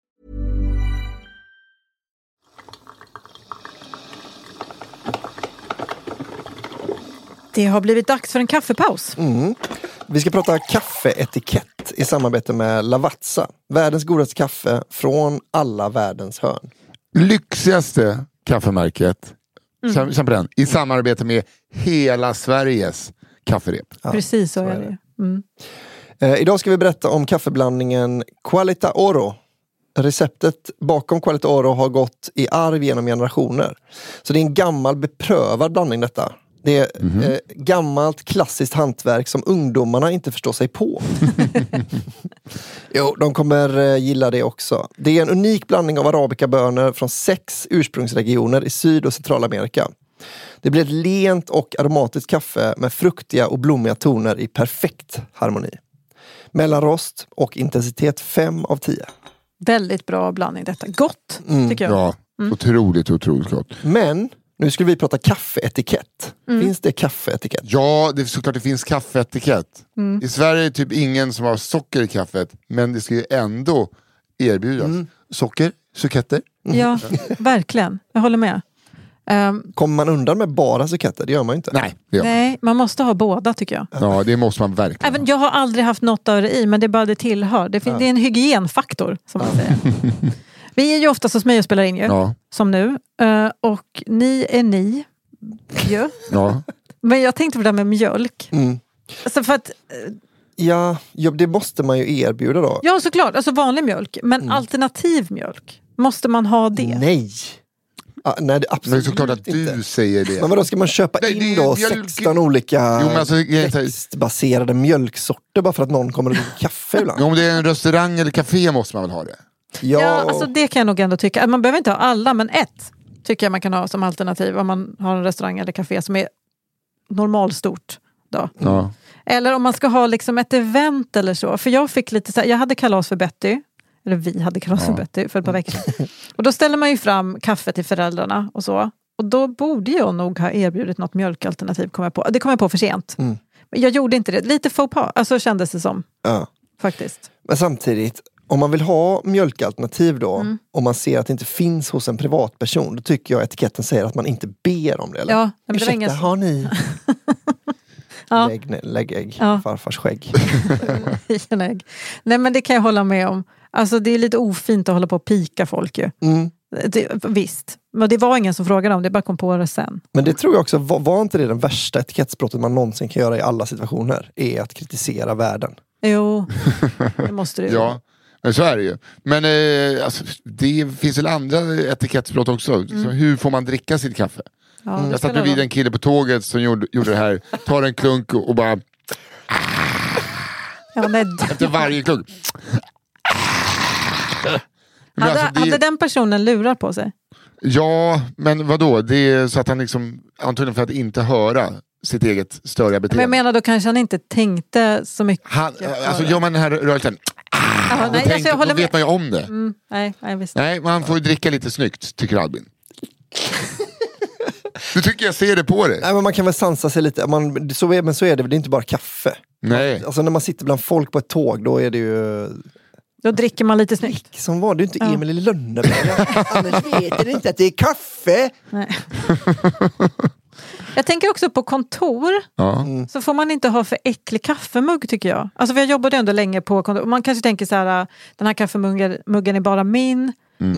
Det har blivit dags för en kaffepaus. Mm. Vi ska prata kaffeetikett i samarbete med Lavazza. Världens godaste kaffe från alla världens hörn. Lyxigaste kaffemärket mm. Känn på den. I samarbete med hela Sveriges kafferep. Ja, Precis så, så är det. Mm. Eh, idag ska vi berätta om kaffeblandningen Qualita Oro. Receptet bakom Qualita Oro har gått i arv genom generationer. Så det är en gammal beprövad blandning detta. Det är eh, gammalt klassiskt hantverk som ungdomarna inte förstår sig på. jo, de kommer eh, gilla det också. Det är en unik blandning av arabikabönor från sex ursprungsregioner i Syd och Centralamerika. Det blir ett lent och aromatiskt kaffe med fruktiga och blommiga toner i perfekt harmoni. Mellanrost och intensitet 5 av 10. Väldigt bra blandning detta. Gott, Mm. tycker jag. Ja, otroligt, otroligt gott. Men nu skulle vi prata kaffeetikett. Finns det kaffeetikett? Ja, det är såklart det finns kaffeetikett. I Sverige är det typ ingen som har socker i kaffet, men det ska ju ändå erbjudas. Socker, suketter. Ja, verkligen. Jag håller med. Ehm, Kommer man undan med bara suketter? Det gör man ju inte. Nej, man. nej, man måste ha båda tycker jag. Ja, det måste man verkligen. Även, jag har aldrig haft något av det i, men det är bara det tillhör. Det, fin- det är en hygienfaktor, som man säger. Vi är ju oftast hos mig och spelar in ju, Ja, som nu. Eh, och ni är ni. ju. ja. Men jag tänkte på det där med mjölk. Mm. Alltså för att, Ja, ja, det måste man ju erbjuda då. ja, såklart, alltså vanlig mjölk. Men alternativ mjölk, måste man ha det? Nej! Ah, nej, det är Men absolut såklart att inte. du säger det. Men vadå, ska man köpa Nej, in då mjölk- 16 olika Jo, men alltså, växtbaserade mjölksorter bara för att någon kommer och dricker kaffe ibland? Om det är en restaurang eller café måste man väl ha det? Ja, alltså det kan jag nog ändå tycka. Man behöver inte ha alla, men ett tycker jag man kan ha som alternativ om man har en restaurang eller café som är normalstort. Då. Ja. Eller om man ska ha liksom ett event eller så. För jag fick lite så här, jag hade kalas för Betty. Eller vi hade kalas för Betty för ett par veckor sedan. Och då ställer man ju fram kaffe till föräldrarna och så. Och då borde jag nog ha erbjudit något mjölkalternativ, kom jag på. Det kom jag på för sent. Mm. Men Jag gjorde inte det. Lite faux pas, alltså kändes det som. Ja. Faktiskt. Men samtidigt, om man vill ha mjölkalternativ då, Mm. om man ser att det inte finns hos en privatperson, då tycker jag etiketten säger att man inte ber om det. Eller? Ja, men det Ursäkta, ingen- har ni? Ja. Lägg, lägg ägg, Ja. farfars skägg. ägg. Nej men det kan jag hålla med om. Alltså det är lite ofint att hålla på och pika folk ju. Mm. Det, visst, men det var ingen som frågade om det, bara kom på det sen. Men det tror jag också, var, var inte det den värsta etikettsbrottet man någonsin kan göra i alla situationer? Är att kritisera världen. Jo, det måste du ju. Ja, men så är det ju. Men eh, alltså, det finns väl andra etikettsbrott också. Så hur får man dricka sitt kaffe? Ja, Jag satt bredvid en kille på tåget som gjorde, gjorde det här. Tar en klunk och och bara Ja, nej, efter varje klunk. Men hade, alltså, det- hade den personen lurar på sig? Ja, men vadå? Det är så att han liksom, antagligen för att inte höra sitt eget störiga Men beteende. jag menar, då kanske han inte tänkte så mycket. han, alltså gör man den här rörelsen, Ja, då, nej, tänker, alltså, jag då vet man ju om det. Mm, nej, nej, visst. Nej, men han får ju dricka lite snyggt, tycker Albin. Du tycker jag ser det på dig? Nej, men man kan väl sansa sig lite, man, så är, men så är det, det är inte bara kaffe. Nej. Alltså när man sitter bland folk på ett tåg, då är det ju... Då dricker man lite snyggt. Som var det är inte Ja. Emil i Lönneberga. Annars vet ni inte att det är kaffe. Nej. Jag tänker också på kontor. Ja. Så får man inte ha för äcklig kaffemugg tycker jag. Alltså för jag jobbade ändå länge på kontor. Man kanske tänker så här, den här kaffemuggen muggen är bara min.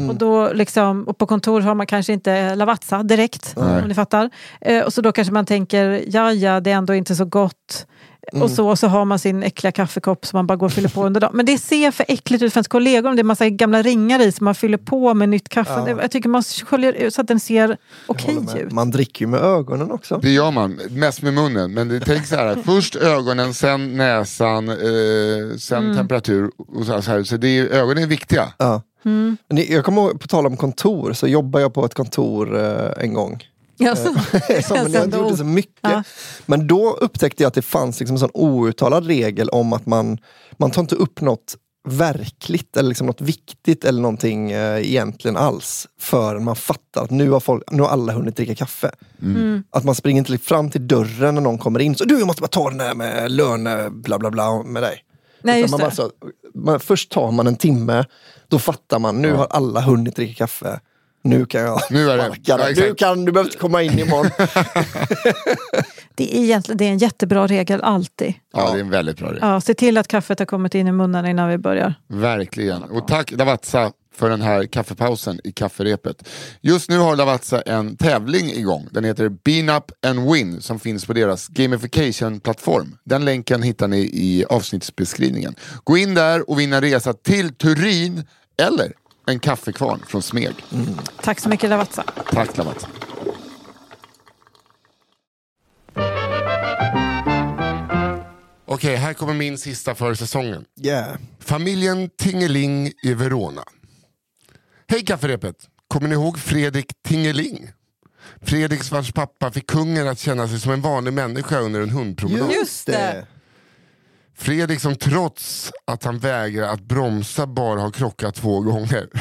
Och, då liksom, och på kontor har man kanske inte Lavazza direkt, om ni fattar. Eh, och så då kanske man tänker, ja ja, det är ändå inte så gott. Och så, och så har man sin äckliga kaffekopp som man bara går och fyller på under dagen. Men det ser för äckligt ut för ens kollegor om det är massa gamla ringar i som man fyller på med nytt kaffe. Ja. Jag tycker man sköljer ut så att den ser okej med. ut. Man dricker ju med ögonen också. Det gör man, mest med munnen. Men det, tänk så här, först ögonen, sen näsan, eh, sen Mm. temperatur. Och så, här, så det är, ögonen är viktiga. Ja. Mm. Jag kommer ihåg, på tal om kontor, så jobbade jag på ett kontor eh, en gång. Ja, så, Ja, men jag ändå inte gjorde så mycket. Ja. Men då upptäckte jag att det fanns liksom en sån outtalad regel om att man, man tar inte upp något verkligt eller liksom något viktigt eller någonting eh, egentligen alls förrän man fattar att nu har, folk, nu har alla hunnit dricka kaffe. Mm. Att man springer inte fram till dörren när någon kommer in. Så du, jag måste bara ta den här med löne, bla bla bla med dig. Nej, man det. bara så, man, först tar man en timme, då fattar man, nu har alla hunnit dricka kaffe. Nu kan jag Nu är det- sparka ja, dig. exakt. Du, kan, du behöver inte komma in imorgon. Det är, egentligen, det är en jättebra regel alltid. Ja, det är en väldigt bra regel. Ja, se till att kaffet har kommit in i munnen innan vi börjar. Verkligen. Och tack Lavazza för den här kaffepausen i kafferepet. Just nu har Lavazza en tävling igång. Den heter Bean Up and Win som finns på deras gamification-plattform. Den länken hittar ni i avsnittsbeskrivningen. Gå in där och vinna resa till Turin eller en kaffekvarn från Smeg. Mm. Tack så mycket Lavazza. Tack Lavazza. Okej, här kommer min sista för säsongen. Yeah. Familjen Tingeling i Verona. Hej kafferepet! Kommer ni ihåg Fredrik Tingeling? Fredriks vars pappa fick kungen att känna sig som en vanlig människa under en hundpromenad. Just det! Fredrik som trots att han vägrar att bromsa bara har krockat två gånger.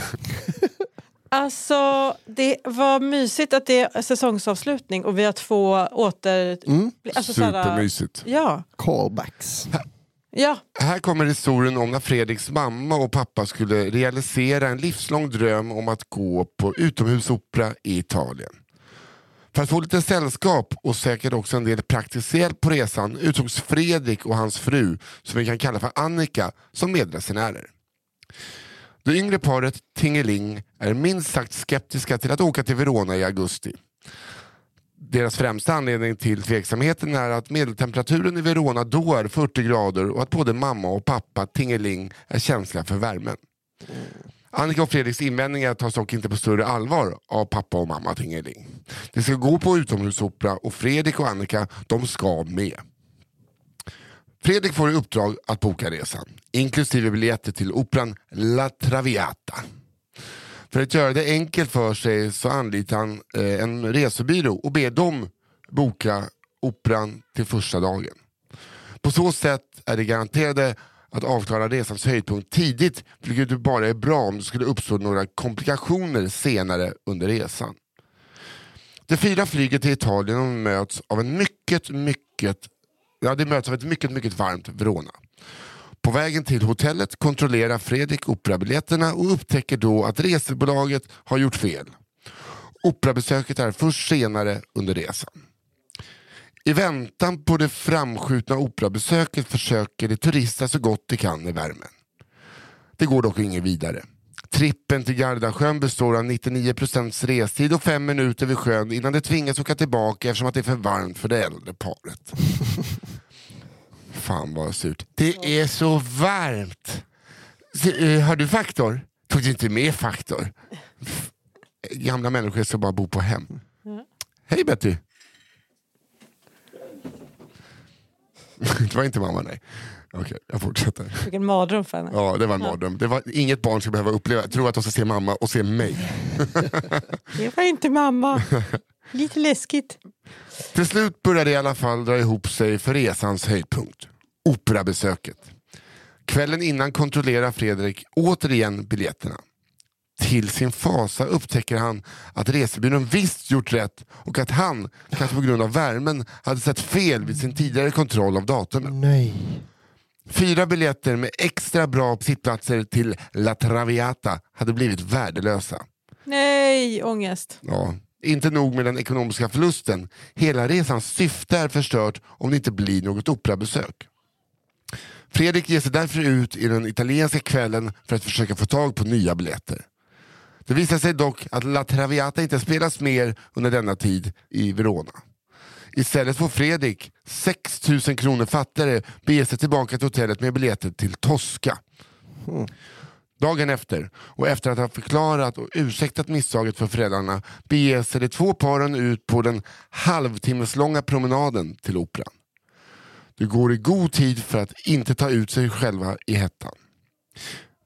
Alltså, det var mysigt att det är säsongsavslutning och vi har två åter... Alltså, såhär- Supermysigt. Ja. Callbacks. ja. Här kommer historien om när Fredriks mamma och pappa skulle realisera en livslång dröm om att gå på utomhusopera i Italien. För att få lite sällskap och säkert också en del praktisk hjälp på resan uttogs Fredrik och hans fru, som vi kan kalla för Annika, som medresenärer. Det yngre paret Tingeling är minst sagt skeptiska till att åka till Verona i augusti. Deras främsta anledning till tveksamheten är att medeltemperaturen i Verona då är 40 grader och att både mamma och pappa Tingeling är känsliga för värmen. Annika och Fredriks invändningar tas dock inte på större allvar av pappa och mamma Tingeling. De ska gå på utomhusopera och Fredrik och Annika de ska med. Fredrik får i uppdrag att boka resan, inklusive biljetter till operan La Traviata. För att göra det enkelt för sig så anlitar han eh, en resebyrå och ber dem boka operan till första dagen. På så sätt är det garanterade att avklara resans höjdpunkt tidigt, vilket bara är bra om det skulle uppstå några komplikationer senare under resan. Det fyra flyget till Italien möts av en mycket, mycket, ja det möts av ett mycket, mycket varmt Verona. På vägen till hotellet kontrollerar Fredrik operabiljetterna och upptäcker då att resebolaget har gjort fel. Operabesöket är först senare under resan. I väntan på det framskjutna operabesöket försöker de turista så gott de kan i värmen. Det går dock inget vidare. Trippen till Gardasjön består av 99% restid och fem minuter vid sjön innan de tvingas åka tillbaka eftersom att det är för varmt för det äldre paret. Fan vad surt. Det är så varmt! Eh, har du faktor? Tog du inte med faktor? Gamla människor som bara bor på hem. Hej Betty! det var inte mamma nej. Okej, jag fortsätter. Vilken mardröm för henne. Ja, det var en mardröm. Det var inget barn ska behöva uppleva. Tror att de ska se mamma och se mig. Det var inte mamma. Lite läskigt. Till slut började det i alla fall dra ihop sig för resans höjdpunkt. Operabesöket. Kvällen innan kontrollerar Fredrik återigen biljetterna. Till sin fasa upptäcker han att resebyrån visst gjort rätt och att han, kanske på grund av värmen, hade sett fel vid sin tidigare kontroll av datumet. Nej. Fyra biljetter med extra bra sittplatser till La Traviata hade blivit värdelösa. Nej, ångest. Ja, inte nog med den ekonomiska förlusten. Hela resans syfte är förstört om det inte blir något operabesök. Fredrik ger sig därför ut i den italienska kvällen för att försöka få tag på nya biljetter. Det visar sig dock att La Traviata inte spelas mer under denna tid i Verona. Istället får Fredrik, 6 000 kronor fattigare, bege sig tillbaka till hotellet med biljetter till Tosca. Dagen efter, och efter att ha förklarat och ursäktat misstaget för föräldrarna, beger sig de två paren ut på den halvtimmeslånga promenaden till operan. De går i god tid för att inte ta ut sig själva i hettan.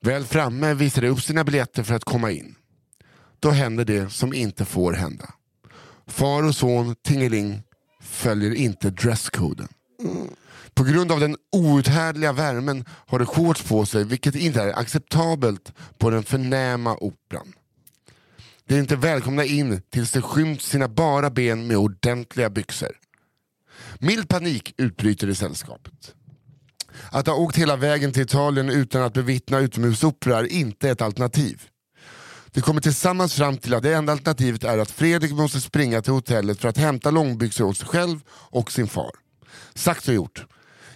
Väl framme visar de upp sina biljetter för att komma in. Då händer det som inte får hända. Far och son Tingeling följer inte dresskoden. På grund av den outhärdliga värmen har de shorts på sig vilket inte är acceptabelt på den förnäma operan. De är inte välkomna in tills de skymt sina bara ben med ordentliga byxor. Mild panik utbryter i sällskapet. Att ha åkt hela vägen till Italien utan att bevittna utomhusopera är inte ett alternativ. Vi kommer tillsammans fram till att det enda alternativet är att Fredrik måste springa till hotellet för att hämta långbyxor åt sig själv och sin far. Sagt och gjort.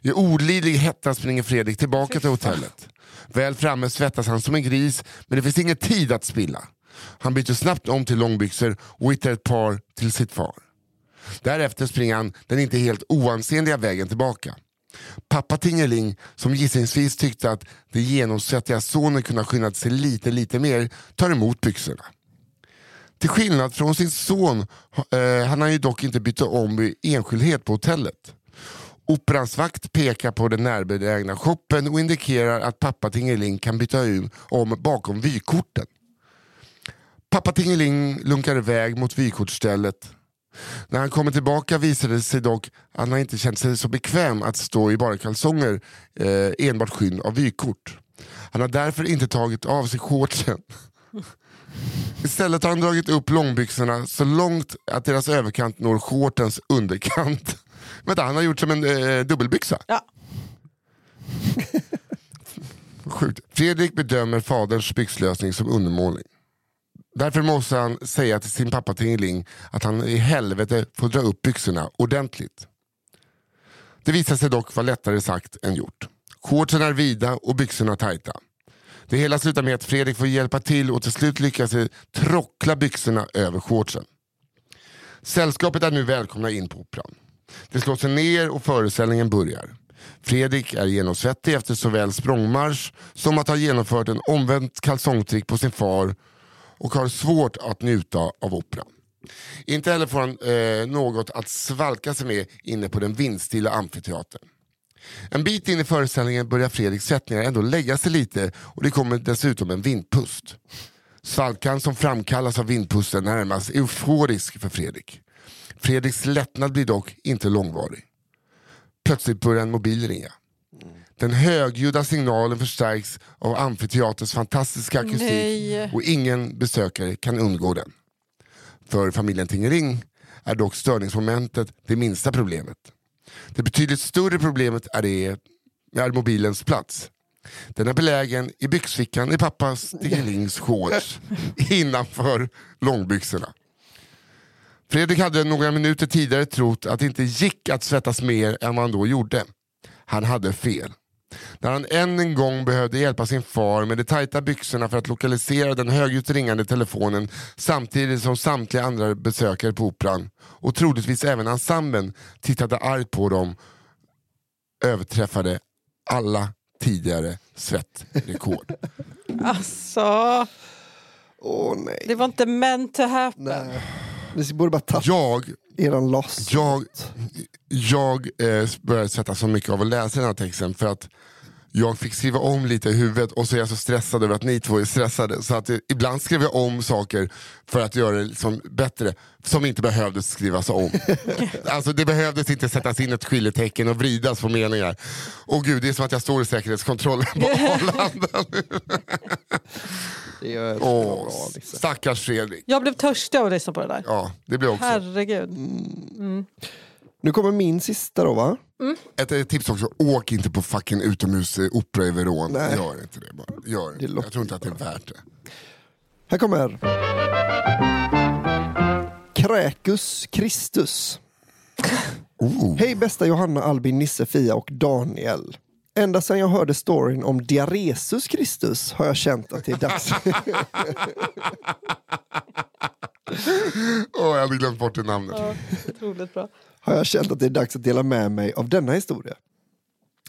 I olidlig hetta springer Fredrik tillbaka till hotellet. Väl framme svettas han som en gris, men det finns ingen tid att spilla. Han byter snabbt om till långbyxor och hittar ett par till sitt far. Därefter springer han den inte helt oansenliga vägen tillbaka. Pappa Tingeling, som gissningsvis tyckte att den genomsvettiga sonen kunde ha skyndat sig lite, lite mer, tar emot byxorna. Till skillnad från sin son eh, han har ju dock inte bytt om i enskildhet på hotellet. Operans vakt pekar på den närbelägna shoppen och indikerar att pappa Tingeling kan byta om bakom vykorten. Pappa Tingeling lunkar iväg mot vykortsstället. När han kommer tillbaka visade det sig dock att han inte känt sig så bekväm att stå i bara kalsonger eh, enbart skyn av vykort. Han har därför inte tagit av sig shortsen. Istället har han dragit upp långbyxorna så långt att deras överkant når shortens underkant. Vänta, han har gjort som en eh, dubbelbyxa? Ja. Sjukt. Fredrik bedömer faderns byxlösning som undermålig. Därför måste han säga till sin pappa Tingeling att han i helvete får dra upp byxorna ordentligt. Det visar sig dock vara lättare sagt än gjort. Shortsen är vida och byxorna tajta. Det hela slutar med att Fredrik får hjälpa till och till slut lyckas trockla byxorna över shortsen. Sällskapet är nu välkomna in på operan. De slår sig ner och föreställningen börjar. Fredrik är genomsvettig efter såväl språngmarsch som att ha genomfört en omvänt kalsongtrick på sin far och har svårt att njuta av operan. Inte heller får han eh, något att svalka sig med inne på den vindstilla amfiteatern. En bit in i föreställningen börjar Fredriks sättningar ändå lägga sig lite och det kommer dessutom en vindpust. Svalkan som framkallas av vindpusten närmast euforisk för Fredrik. Fredriks lättnad blir dock inte långvarig. Plötsligt börjar en mobil ringa. Den högljudda signalen förstärks av amfiteaterns fantastiska akustik Nej. och ingen besökare kan undgå den. För familjen Tingering är dock störningsmomentet det minsta problemet. Det betydligt större problemet är, det, är mobilens plats. Den är belägen i byxfickan i pappas Tingelings shorts innanför långbyxorna. Fredrik hade några minuter tidigare trott att det inte gick att svettas mer än vad han då gjorde. Han hade fel. När han än en gång behövde hjälpa sin far med de tajta byxorna för att lokalisera den högljutt ringande telefonen samtidigt som samtliga andra besökare på operan och troligtvis även ensemblen tittade argt på dem överträffade alla tidigare svettrekord. Alltså, Åh nej. det var inte meant to happen. nej. Ni borde bara ta Jag, eran loss. jag, jag eh, började sätta så mycket av att läsa den här texten för att jag fick skriva om lite i huvudet och så är jag så stressad över att ni två är stressade. Så att det, ibland skrev jag om saker för att göra det liksom bättre, som inte behövdes skrivas om. alltså det behövdes inte sättas in ett skiljetecken och vridas på meningar. Och gud, det är som att jag står i säkerhetskontrollen på Arlanda. Det gör det Åh, bra, stackars Fredrik. Jag blev törstig av att lyssna på det där. Ja, det blir också. Herregud. Nu kommer min sista då va? Ett, ett tips också, åk inte på fucking utomhusopera i Verona. Nej. Gör inte det bara. Gör Det Jag tror inte att det är värt det. Här kommer. Kräkus Kristus. Oh. Hej bästa Johanna, Albin, Nisse, Fia och Daniel. Ända sedan jag hörde storyn om Diaresus Kristus har jag känt att det är dags. Åh, jag hade glömt bort det namnet. Otroligt bra. Har jag känt att det är dags att dela med mig av denna historia.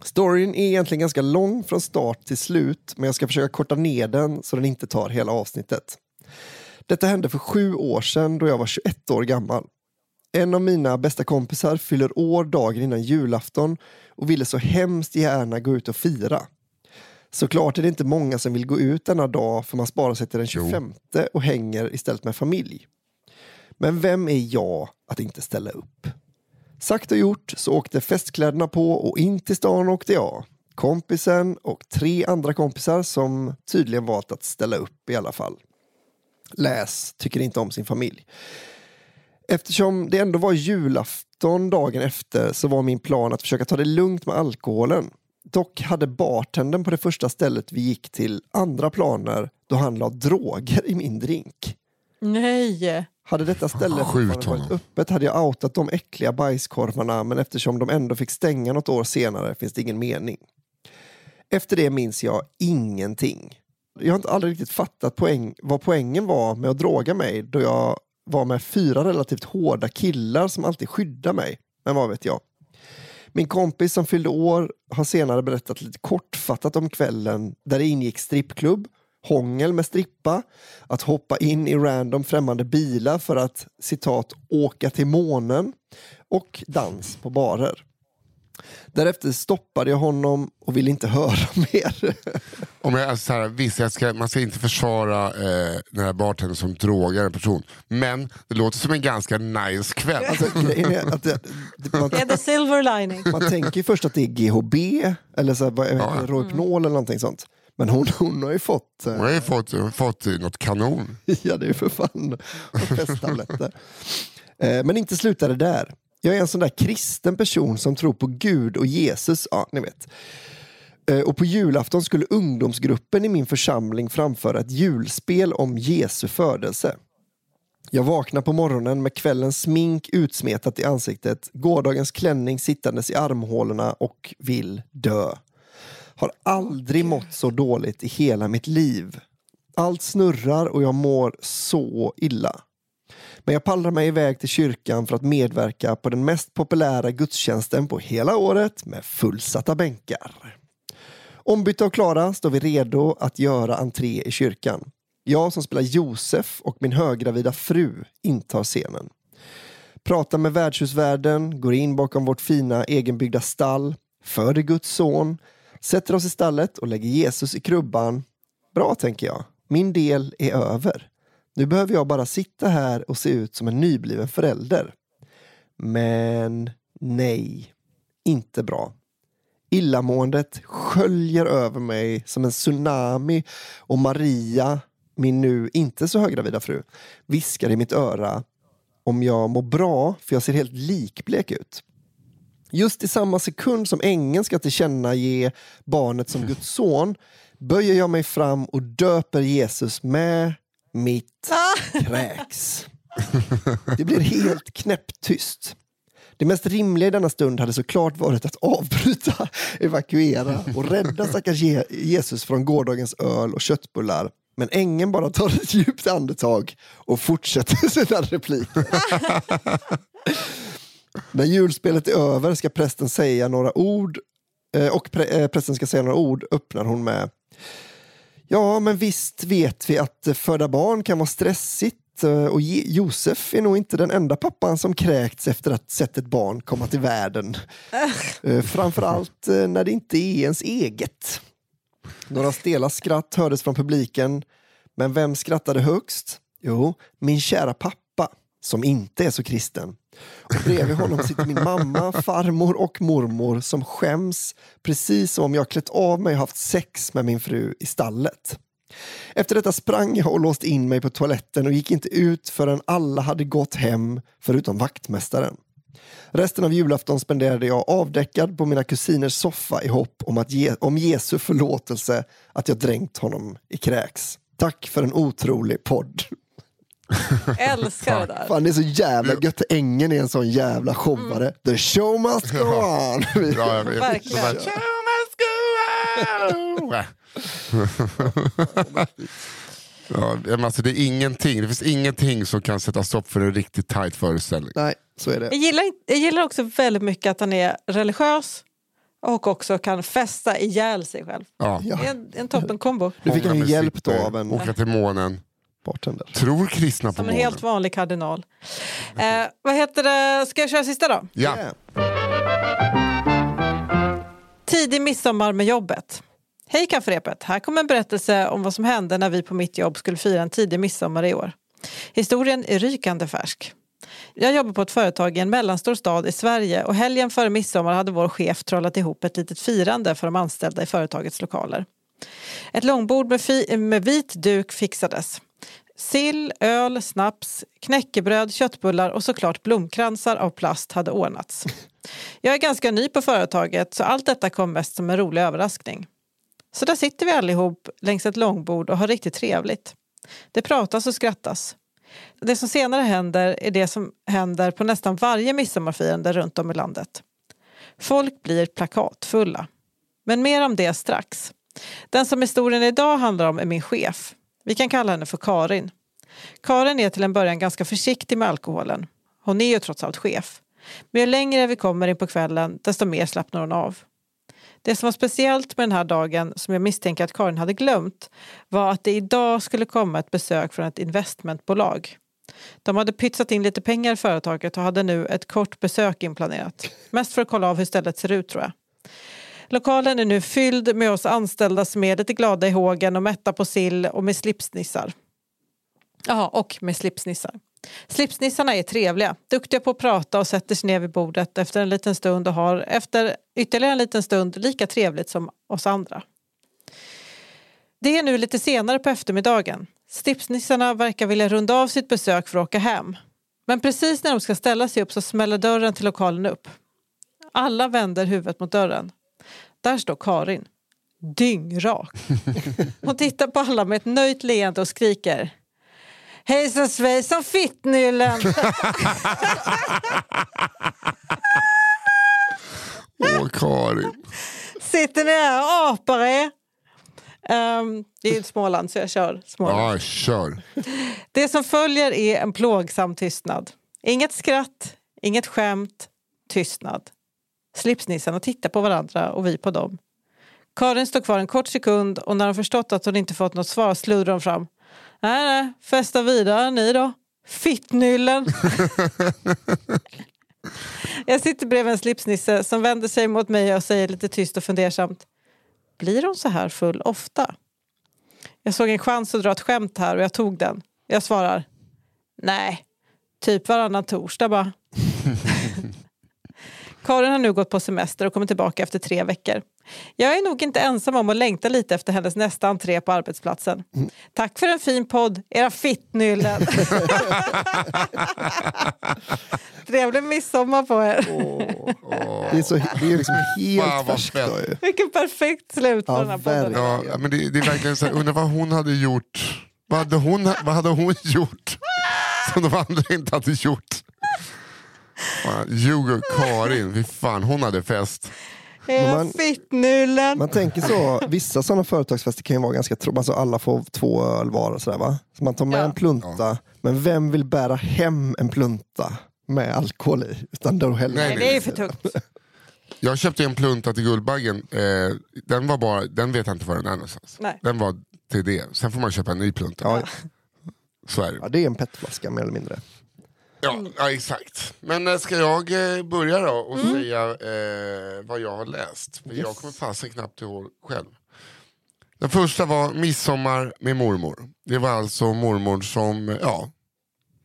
Storyn är egentligen ganska lång från start till slut men jag ska försöka korta ner den så den inte tar hela avsnittet. Detta hände för sju år sedan då jag var 21 år gammal. En av mina bästa kompisar fyller år dagen innan julafton och ville så hemskt gärna gå ut och fira. Såklart är det inte många som vill gå ut denna dag för man sparar sig till den 25 och hänger istället med familj. Men vem är jag att inte ställa upp? Sagt och gjort så åkte festkläderna på och in till stan åkte jag. Kompisen och tre andra kompisar som tydligen valt att ställa upp i alla fall. Läs, tycker inte om sin familj. Eftersom det ändå var julafton dagen efter så var min plan att försöka ta det lugnt med alkoholen. Dock hade bartendern på det första stället vi gick till andra planer då han la droger i min drink. Nej. Hade detta ställe Skjut varit öppet hade jag outat de äckliga bajskorvarna men eftersom de ändå fick stänga något år senare finns det ingen mening. Efter det minns jag ingenting. Jag har inte aldrig riktigt fattat poäng, vad poängen var med att droga mig då jag var med fyra relativt hårda killar som alltid skyddar mig. Men vad vet jag. Min kompis som fyllde år har senare berättat lite kortfattat om kvällen där det ingick strippklubb, hångel med strippa, att hoppa in i random främmande bilar för att citat åka till månen och dans på barer. Därefter stoppade jag honom och ville inte höra mer. Om jag, alltså, så här, visst, jag ska, man ska inte försvara eh, den här bartendern som drogar en person. Men det låter som en ganska nice kväll. Alltså, att det, det, man, är the silver lining. man tänker ju först att det är GHB eller så här, inte, Rohypnol eller någonting sånt. Men hon, hon har ju fått, eh, Hon har ju fått, hon fått något kanon. ja det är ju för fan festtabletter. Eh, Men inte slutade där. Jag är en sån där kristen person som tror på Gud och Jesus, ja ni vet. Eh, Och på julafton skulle ungdomsgruppen i min församling framföra ett julspel om Jesu födelse. Jag vaknar på morgonen med kvällens smink utsmetat i ansiktet, gårdagens klänning sittandes i armhålorna och vill dö. Har aldrig mått så dåligt i hela mitt liv. Allt snurrar och jag mår så illa. Men jag pallrar mig iväg till kyrkan för att medverka på den mest populära gudstjänsten på hela året med fullsatta bänkar. Ombytta och Klara står vi redo att göra entré i kyrkan. Jag som spelar Josef och min höggravida fru intar scenen. Pratar med värdshusvärden, går in bakom vårt fina egenbyggda stall, föder Guds son, sätter oss i stallet och lägger Jesus i krubban. Bra, tänker jag. Min del är över. Nu behöver jag bara sitta här och se ut som en nybliven förälder. Men nej, inte bra. Illamåendet sköljer över mig som en tsunami och Maria, min nu inte så höggravida fru, viskar i mitt öra om jag mår bra för jag ser helt likblek ut. Just i samma sekund som ängeln ska tillkännage barnet som Guds son böjer jag mig fram och döper Jesus med mitt kräks. Det blir helt knäpptyst. Det mest rimliga i denna stund hade såklart varit att avbryta, evakuera och rädda stackars Je- Jesus från gårdagens öl och köttbullar. Men ängeln bara tar ett djupt andetag och fortsätter sina repliker. När julspelet är över ska prästen säga några ord eh, och prä- eh, prästen ska säga några ord öppnar hon med Ja, men visst vet vi att föda barn kan vara stressigt eh, och Josef är nog inte den enda pappan som kräkts efter att sett ett barn komma till världen. Framförallt när det inte är ens eget. Några stela skratt hördes från publiken. Men vem skrattade högst? Jo, min kära pappa, som inte är så kristen. Och bredvid honom sitter min mamma, farmor och mormor som skäms precis som om jag klätt av mig och haft sex med min fru i stallet. Efter detta sprang jag och låste in mig på toaletten och gick inte ut förrän alla hade gått hem förutom vaktmästaren. Resten av julafton spenderade jag avdäckad på mina kusiners soffa i hopp om, att ge, om Jesu förlåtelse att jag dränkt honom i kräks. Tack för en otrolig podd. Älskar det där. Fan, det är så jävla gött. Ängen är en sån jävla showare. The show must go on. Ja, jag vet. Verkligen. Här, Show must go on! ja, men alltså det är ingenting, det finns ingenting som kan sätta stopp för en riktigt tight föreställning. Nej, så är det. Jag gillar, jag gillar också väldigt mycket att han är religiös och också kan festa ihjäl sig själv. Ja. Det är en, en toppen kombo. Nu fick Många hjälp då musiker, av en Åka till månen. Bartender. Tror kristna på Som en helt vanlig kardinal. Eh, vad heter det? Ska jag köra sista då? Ja. Tidig midsommar med jobbet. Hej kafferepet! Här kommer en berättelse om vad som hände när vi på mitt jobb skulle fira en tidig midsommar i år. Historien är rykande färsk. Jag jobbar på ett företag i en mellanstor stad i Sverige och helgen före midsommar hade vår chef trollat ihop ett litet firande för de anställda i företagets lokaler. Ett långbord med, med vit duk fixades. Sill, öl, snaps, knäckebröd, köttbullar och såklart blomkransar av plast hade ordnats. Jag är ganska ny på företaget så allt detta kom mest som en rolig överraskning. Så där sitter vi allihop längs ett långbord och har riktigt trevligt. Det pratas och skrattas. Det som senare händer är det som händer på nästan varje midsommarfirande runt om i landet. Folk blir plakatfulla. Men mer om det strax. Den som historien idag handlar om är min chef. Vi kan kalla henne för Karin. Karin är till en början ganska försiktig med alkoholen. Hon är ju trots allt chef. Men ju längre vi kommer in på kvällen, desto mer slappnar hon av. Det som var speciellt med den här dagen, som jag misstänker att Karin hade glömt, var att det idag skulle komma ett besök från ett investmentbolag. De hade pytsat in lite pengar i företaget och hade nu ett kort besök inplanerat. Mest för att kolla av hur stället ser ut tror jag. Lokalen är nu fylld med oss anställda som är lite glada i hågen och mätta på sill och med slipsnissar. Jaha, och med slipsnissar. Slipsnissarna är trevliga, duktiga på att prata och sätter sig ner vid bordet efter en liten stund och har efter ytterligare en liten stund lika trevligt som oss andra. Det är nu lite senare på eftermiddagen. Slipsnissarna verkar vilja runda av sitt besök för att åka hem. Men precis när de ska ställa sig upp så smäller dörren till lokalen upp. Alla vänder huvudet mot dörren. Där står Karin. Dyngrak. Hon tittar på alla med ett nöjt leende och skriker. Hejsan svejsan fittnyllen! Åh, Karin. Sitter ni här och apar er? Ehm, det är ju Småland så jag kör Småland. Ja, kör. Det som följer är en plågsam tystnad. Inget skratt, inget skämt, tystnad. Slipsnissarna tittar på varandra och vi på dem. Karin står kvar en kort sekund och när hon förstått att hon inte fått något svar sluddrar hon fram. Nej, nej, festa vidare ni då. Fittnyllen. Jag sitter bredvid en slipsnisse som vänder sig mot mig och säger lite tyst och fundersamt. Blir hon så här full ofta? Jag såg en chans att dra ett skämt här och jag tog den. Jag svarar. Nej, typ varannan torsdag bara. Karin har nu gått på semester och kommer tillbaka efter tre veckor. Jag är nog inte ensam om att längta lite efter hennes nästa entré på arbetsplatsen. Tack för en fin podd, era fittnyllen. Trevlig midsommar på er. Det är, så, det är liksom helt Fan, färskt. Vilket perfekt slut på Ja, den här podden. Ja, men det, det är verkligen så här, undrar vad hon hade gjort. Vad hade hon, vad hade hon gjort som de andra inte hade gjort? Hugo Karin, fy fan, hon hade fest. Man- fittnyllen. Man tänker så, vissa sådana företagsfester kan ju vara ganska tråkiga. Alltså alla får två öl var och sådär va? Så man tar med Ja. en plunta, men vem vill bära hem en plunta med alkohol i? Utan då Nej, Nej, det är ju för tungt. Jag köpte en plunta till Guldbaggen, eh, den, var bara, den vet jag inte var den är någonstans. Nej. Den var till det, sen får man köpa en ny plunta. Ja, Så är det. ja, det är en petflaska mer eller mindre. Ja, ja exakt. Men eh, ska jag eh, börja då och Mm. säga eh, vad jag har läst? För Jag kommer fasen knappt ihåg själv. Den första var Midsommar med mormor. Det var alltså mormor som ja,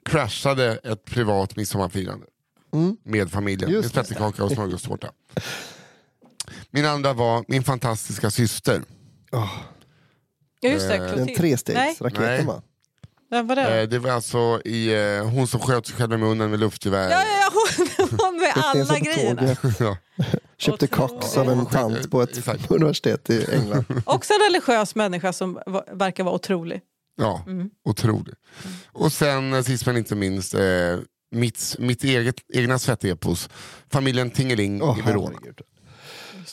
crashade ett privat midsommarfirande. Med familjen, Just med spettekaka och smörgåstårta. Min andra var min fantastiska syster. Oh, Ja, Just det, Eh, Clotilde. Nej, trestegsraketen va? Vem var det? Eh, det var alltså i, eh, hon som sköt sig själv i munnen med luftgevär. Ja, ja, ja, hon, hon med alla grejerna. Ja. Köpte kox av en tant på ett Exakt. universitet i England. Också en religiös människa som verkar vara otrolig. Ja, Mm. otroligt. Och sen eh, sist men inte minst, eh, mitt, mitt eget, egna svettepos, familjen Tingeling Åh, i Verona.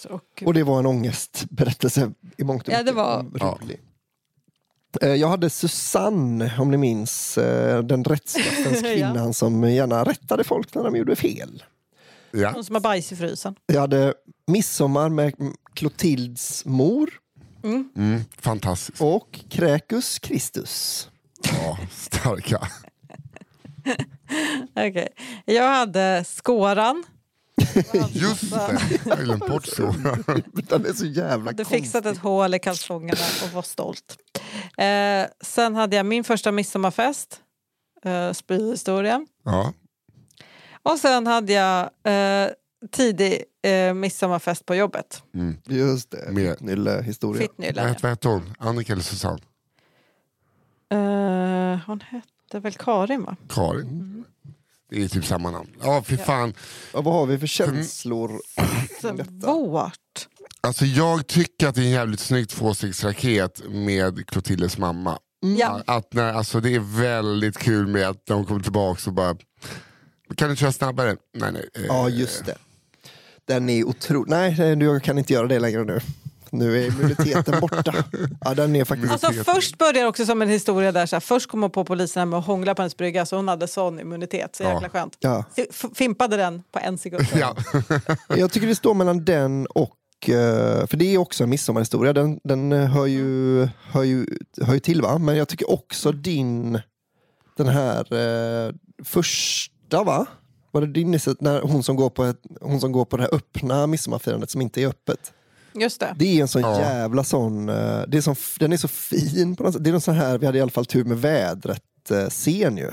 Och, Och det var en ångestberättelse i mångt och Ja, det mycket. var- Mm, rolig. Eh, Jag hade Susanne, om ni minns, eh, den rättskaffens Ja. kvinnan som gärna rättade folk när de gjorde fel. Ja. hon som har bajs i frysen. Jag hade Midsommar med Clotildes mor Mm, fantastiskt. och Kräkus Kristus. Ja, starka. Okej. Jag hade Skåran. Just det, glömt bort så. Den är så jävla hade konstig. fixat ett hål i kalsongerna och var stolt. Eh, sen hade jag min första midsommarfest. Eh, Spyhistorien. Ja. Och sen hade jag eh, tidig eh, midsommarfest på jobbet. Mm. Just det, Med- Nylle-historia. Vad Fittnyllen. hette- vad hette hon? Annika eller Susanne? Eh, hon hette väl Karin va? Karin? Det är typ samma namn. Ja, fy fan. Ja, vad har vi för känslor? Svårt. Alltså, jag tycker att det är en jävligt snygg tvåstegsraket med Clotildes mamma. Ja. Att när, alltså, det är väldigt kul med att de kommer tillbaka och bara kan du köra snabbare? Nej, nej. eh, Ja, just det. Den är otrolig. Nej, jag kan inte göra det längre nu. Nu är immuniteten borta. Ja, den är faktiskt... Alltså först började det också som en historia där så här, först kom hon på polisen med att hångla på hennes brygga så hon hade sån immunitet. Så Ja. jäkla skönt. Ja. Fimpade den på en sekund. Ja. Jag tycker det står mellan den och, eh, för det är också en midsommarhistoria, den, den eh, hör, ju, hör, ju, hör ju till va? Men jag tycker också din Den här eh, första va? Var det din? När hon, som går på ett, hon som går på det här öppna midsommarfirandet som inte är öppet. Just det. Det är en sån Ja. jävla sån, eh, det är sån, den är så fin på något sätt. Det är någon sån här, vi hade i alla fall tur med vädret eh, ju.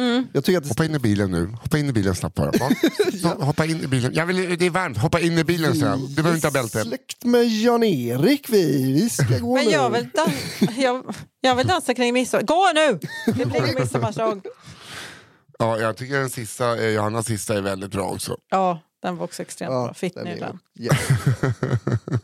Mm. Jag tycker att det, Hoppa in i bilen nu. Hoppa in i bilen snabbt bara. Så, Hoppa in i bilen. Jag vill, det är varmt. Hoppa in i bilen så. Du behöver inte ha bälte. Släkt med Jan-Erik vi, vi ska gå Men nu. jag vill, dan- jag, jag vill dansa kring midsommar. Gå nu! Det blir midsommarsång. Ja, jag tycker den sista, eh, Johannas sista är väldigt bra också. Ja, den var också extremt bra. den Fittny är- den. Ja.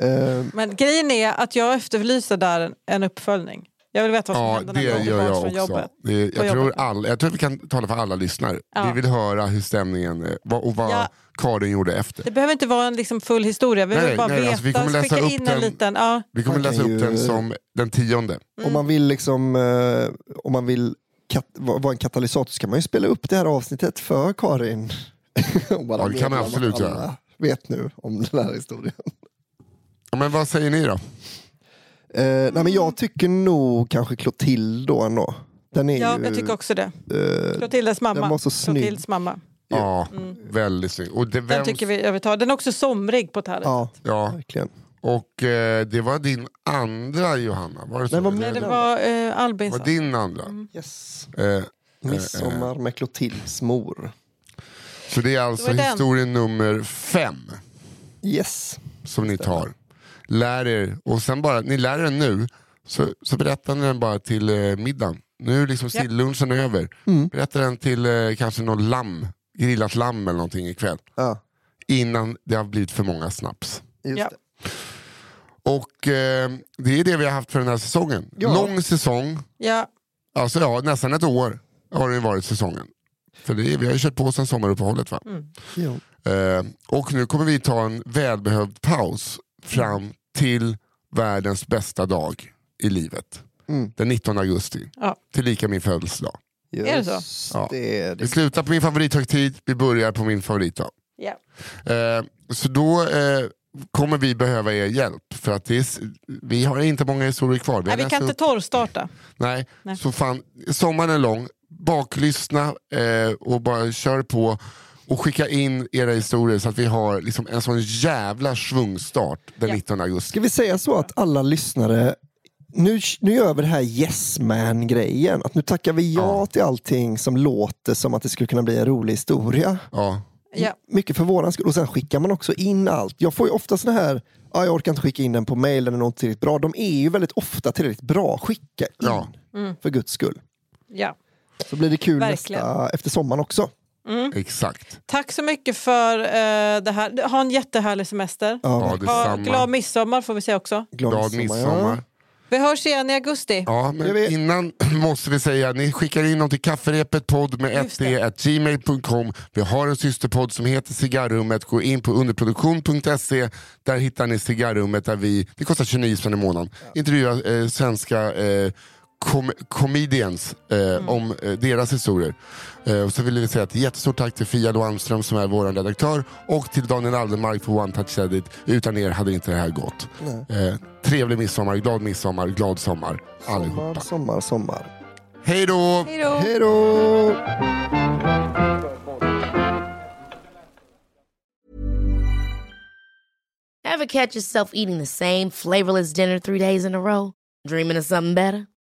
Eh, Men grejen är att jag efterlyser där en, uppföljning. Jag vill veta vad som Ja, hände det när jag gör jag från jobbet. Det, jag, tror jobbet. all, jag tror vi kan tala för alla lyssnare. Ja. Vi vill höra hur stämningen är vad- och vad Ja. Karin gjorde efter. Det behöver inte vara en liksom full historia. Vi Nej, vill bara nej, veta. alltså vi kommer läsa upp in den. en liten... Ja. Vi kommer läsa upp ju- den som den tionde. Om man vill liksom, eh, om man vill kat- va- vara en katalysator så kan man ju spela upp det här avsnittet för Karin. Ja, det kan absolut göra. vet nu om den här historien. Ja, men vad säger ni då? Eh, nej, men jag tycker nog kanske Clotilde då ändå. Den är ja, ju, jag tycker också det. eh, Clotildes mamma. den var så snygg. Clotildes mamma. Ja, väldigt snyggt. Och det, Mm. Den vem, tycker vi jag vill ta. Den är också somrig på ett härligt Ja, ja, verkligen. och eh, det var din andra Johanna, var det så? Nej, Eller Nej, det var eh, Albinsson. var din andra? Mm. Yes. Eh, Midsommar med Clotildes mor. Så det är alltså Det historien nummer fem Yes. som ni tar. Lär er, och sen bara, ni lär er den nu, så, så berättar ni den bara till eh, middagen. Nu är liksom Ja. sillunchen över. Mm. Berätta den till eh, kanske någon lamm, grillat lamm eller någonting ikväll. Ja, Innan det har blivit för många snaps. just Ja. Och eh, det är det vi har haft för den här säsongen. Ja. Lång säsong, Ja, alltså ja, nästan ett år har det varit säsongen. För det är, vi har ju kört på sen sommaruppehållet va? Jo. Eh, och nu kommer vi ta en välbehövd paus fram till världens bästa dag i livet. Mm. Den 19 augusti. Ja. Tillika min födelsedag. Är det så? Just Ja. Det, är Vi det. slutar på min favorithögtid, vi börjar på min favoritdag. ja. Eh, så då eh, kommer vi behöva er hjälp. För att det är, vi har inte många historier kvar. har Nej, vi kan inte torrstarta. Nej, Nej. så fan, sommaren är lång. Baklyssna eh, och bara kör på. Och skicka in era historier så att vi har liksom en sån jävla svungstart den Ja. 19 augusti. Ska vi säga så att alla lyssnare, nu, nu gör vi det här yes man grejen. Att nu tackar vi ja, Ja. till allting som låter som att det skulle kunna bli en rolig historia. Ja. Ja. Mycket för våran skull. Och sen skickar man också in allt. Jag får ju ofta såna här, ja, jag orkar inte skicka in den på mail, den är nog inte tillräckligt bra. De är ju väldigt ofta tillräckligt bra. Skicka in, Ja. för guds skull. Ja. Så blir det kul Verkligen. nästa, efter sommaren också. Exakt. Tack så mycket för eh, det här. Ha en jättehärlig semester. Ja, Ha detsamma. glad midsommar får vi säga också. Glad midsommar. Vi hörs igen i augusti. Ja, men innan måste vi säga, ni skickar in dem till kafferepet podd med Just 1d at gmail.com. Vi har en systerpodd som heter Cigarrummet. Gå in på underproduktion.se. Där hittar ni Cigarrummet. Där vi, det kostar 29 spänn i månaden. Intervjuar eh, svenska eh, com comedians eh, om eh, deras historier. Eh, och så vill vi säga ett jättestort tack till Fia Almström som är vår redaktör och till Daniel Aldermark för One Touch Edit. Utan er hade inte det här gått. Eh, trevlig midsommar, glad midsommar, glad sommar Sommar, allihopa. sommar, sommar. Hej då! Hej då! Hej då! Ever catch yourself eating the same flavorless dinner three days in a row? Dreaming of something better?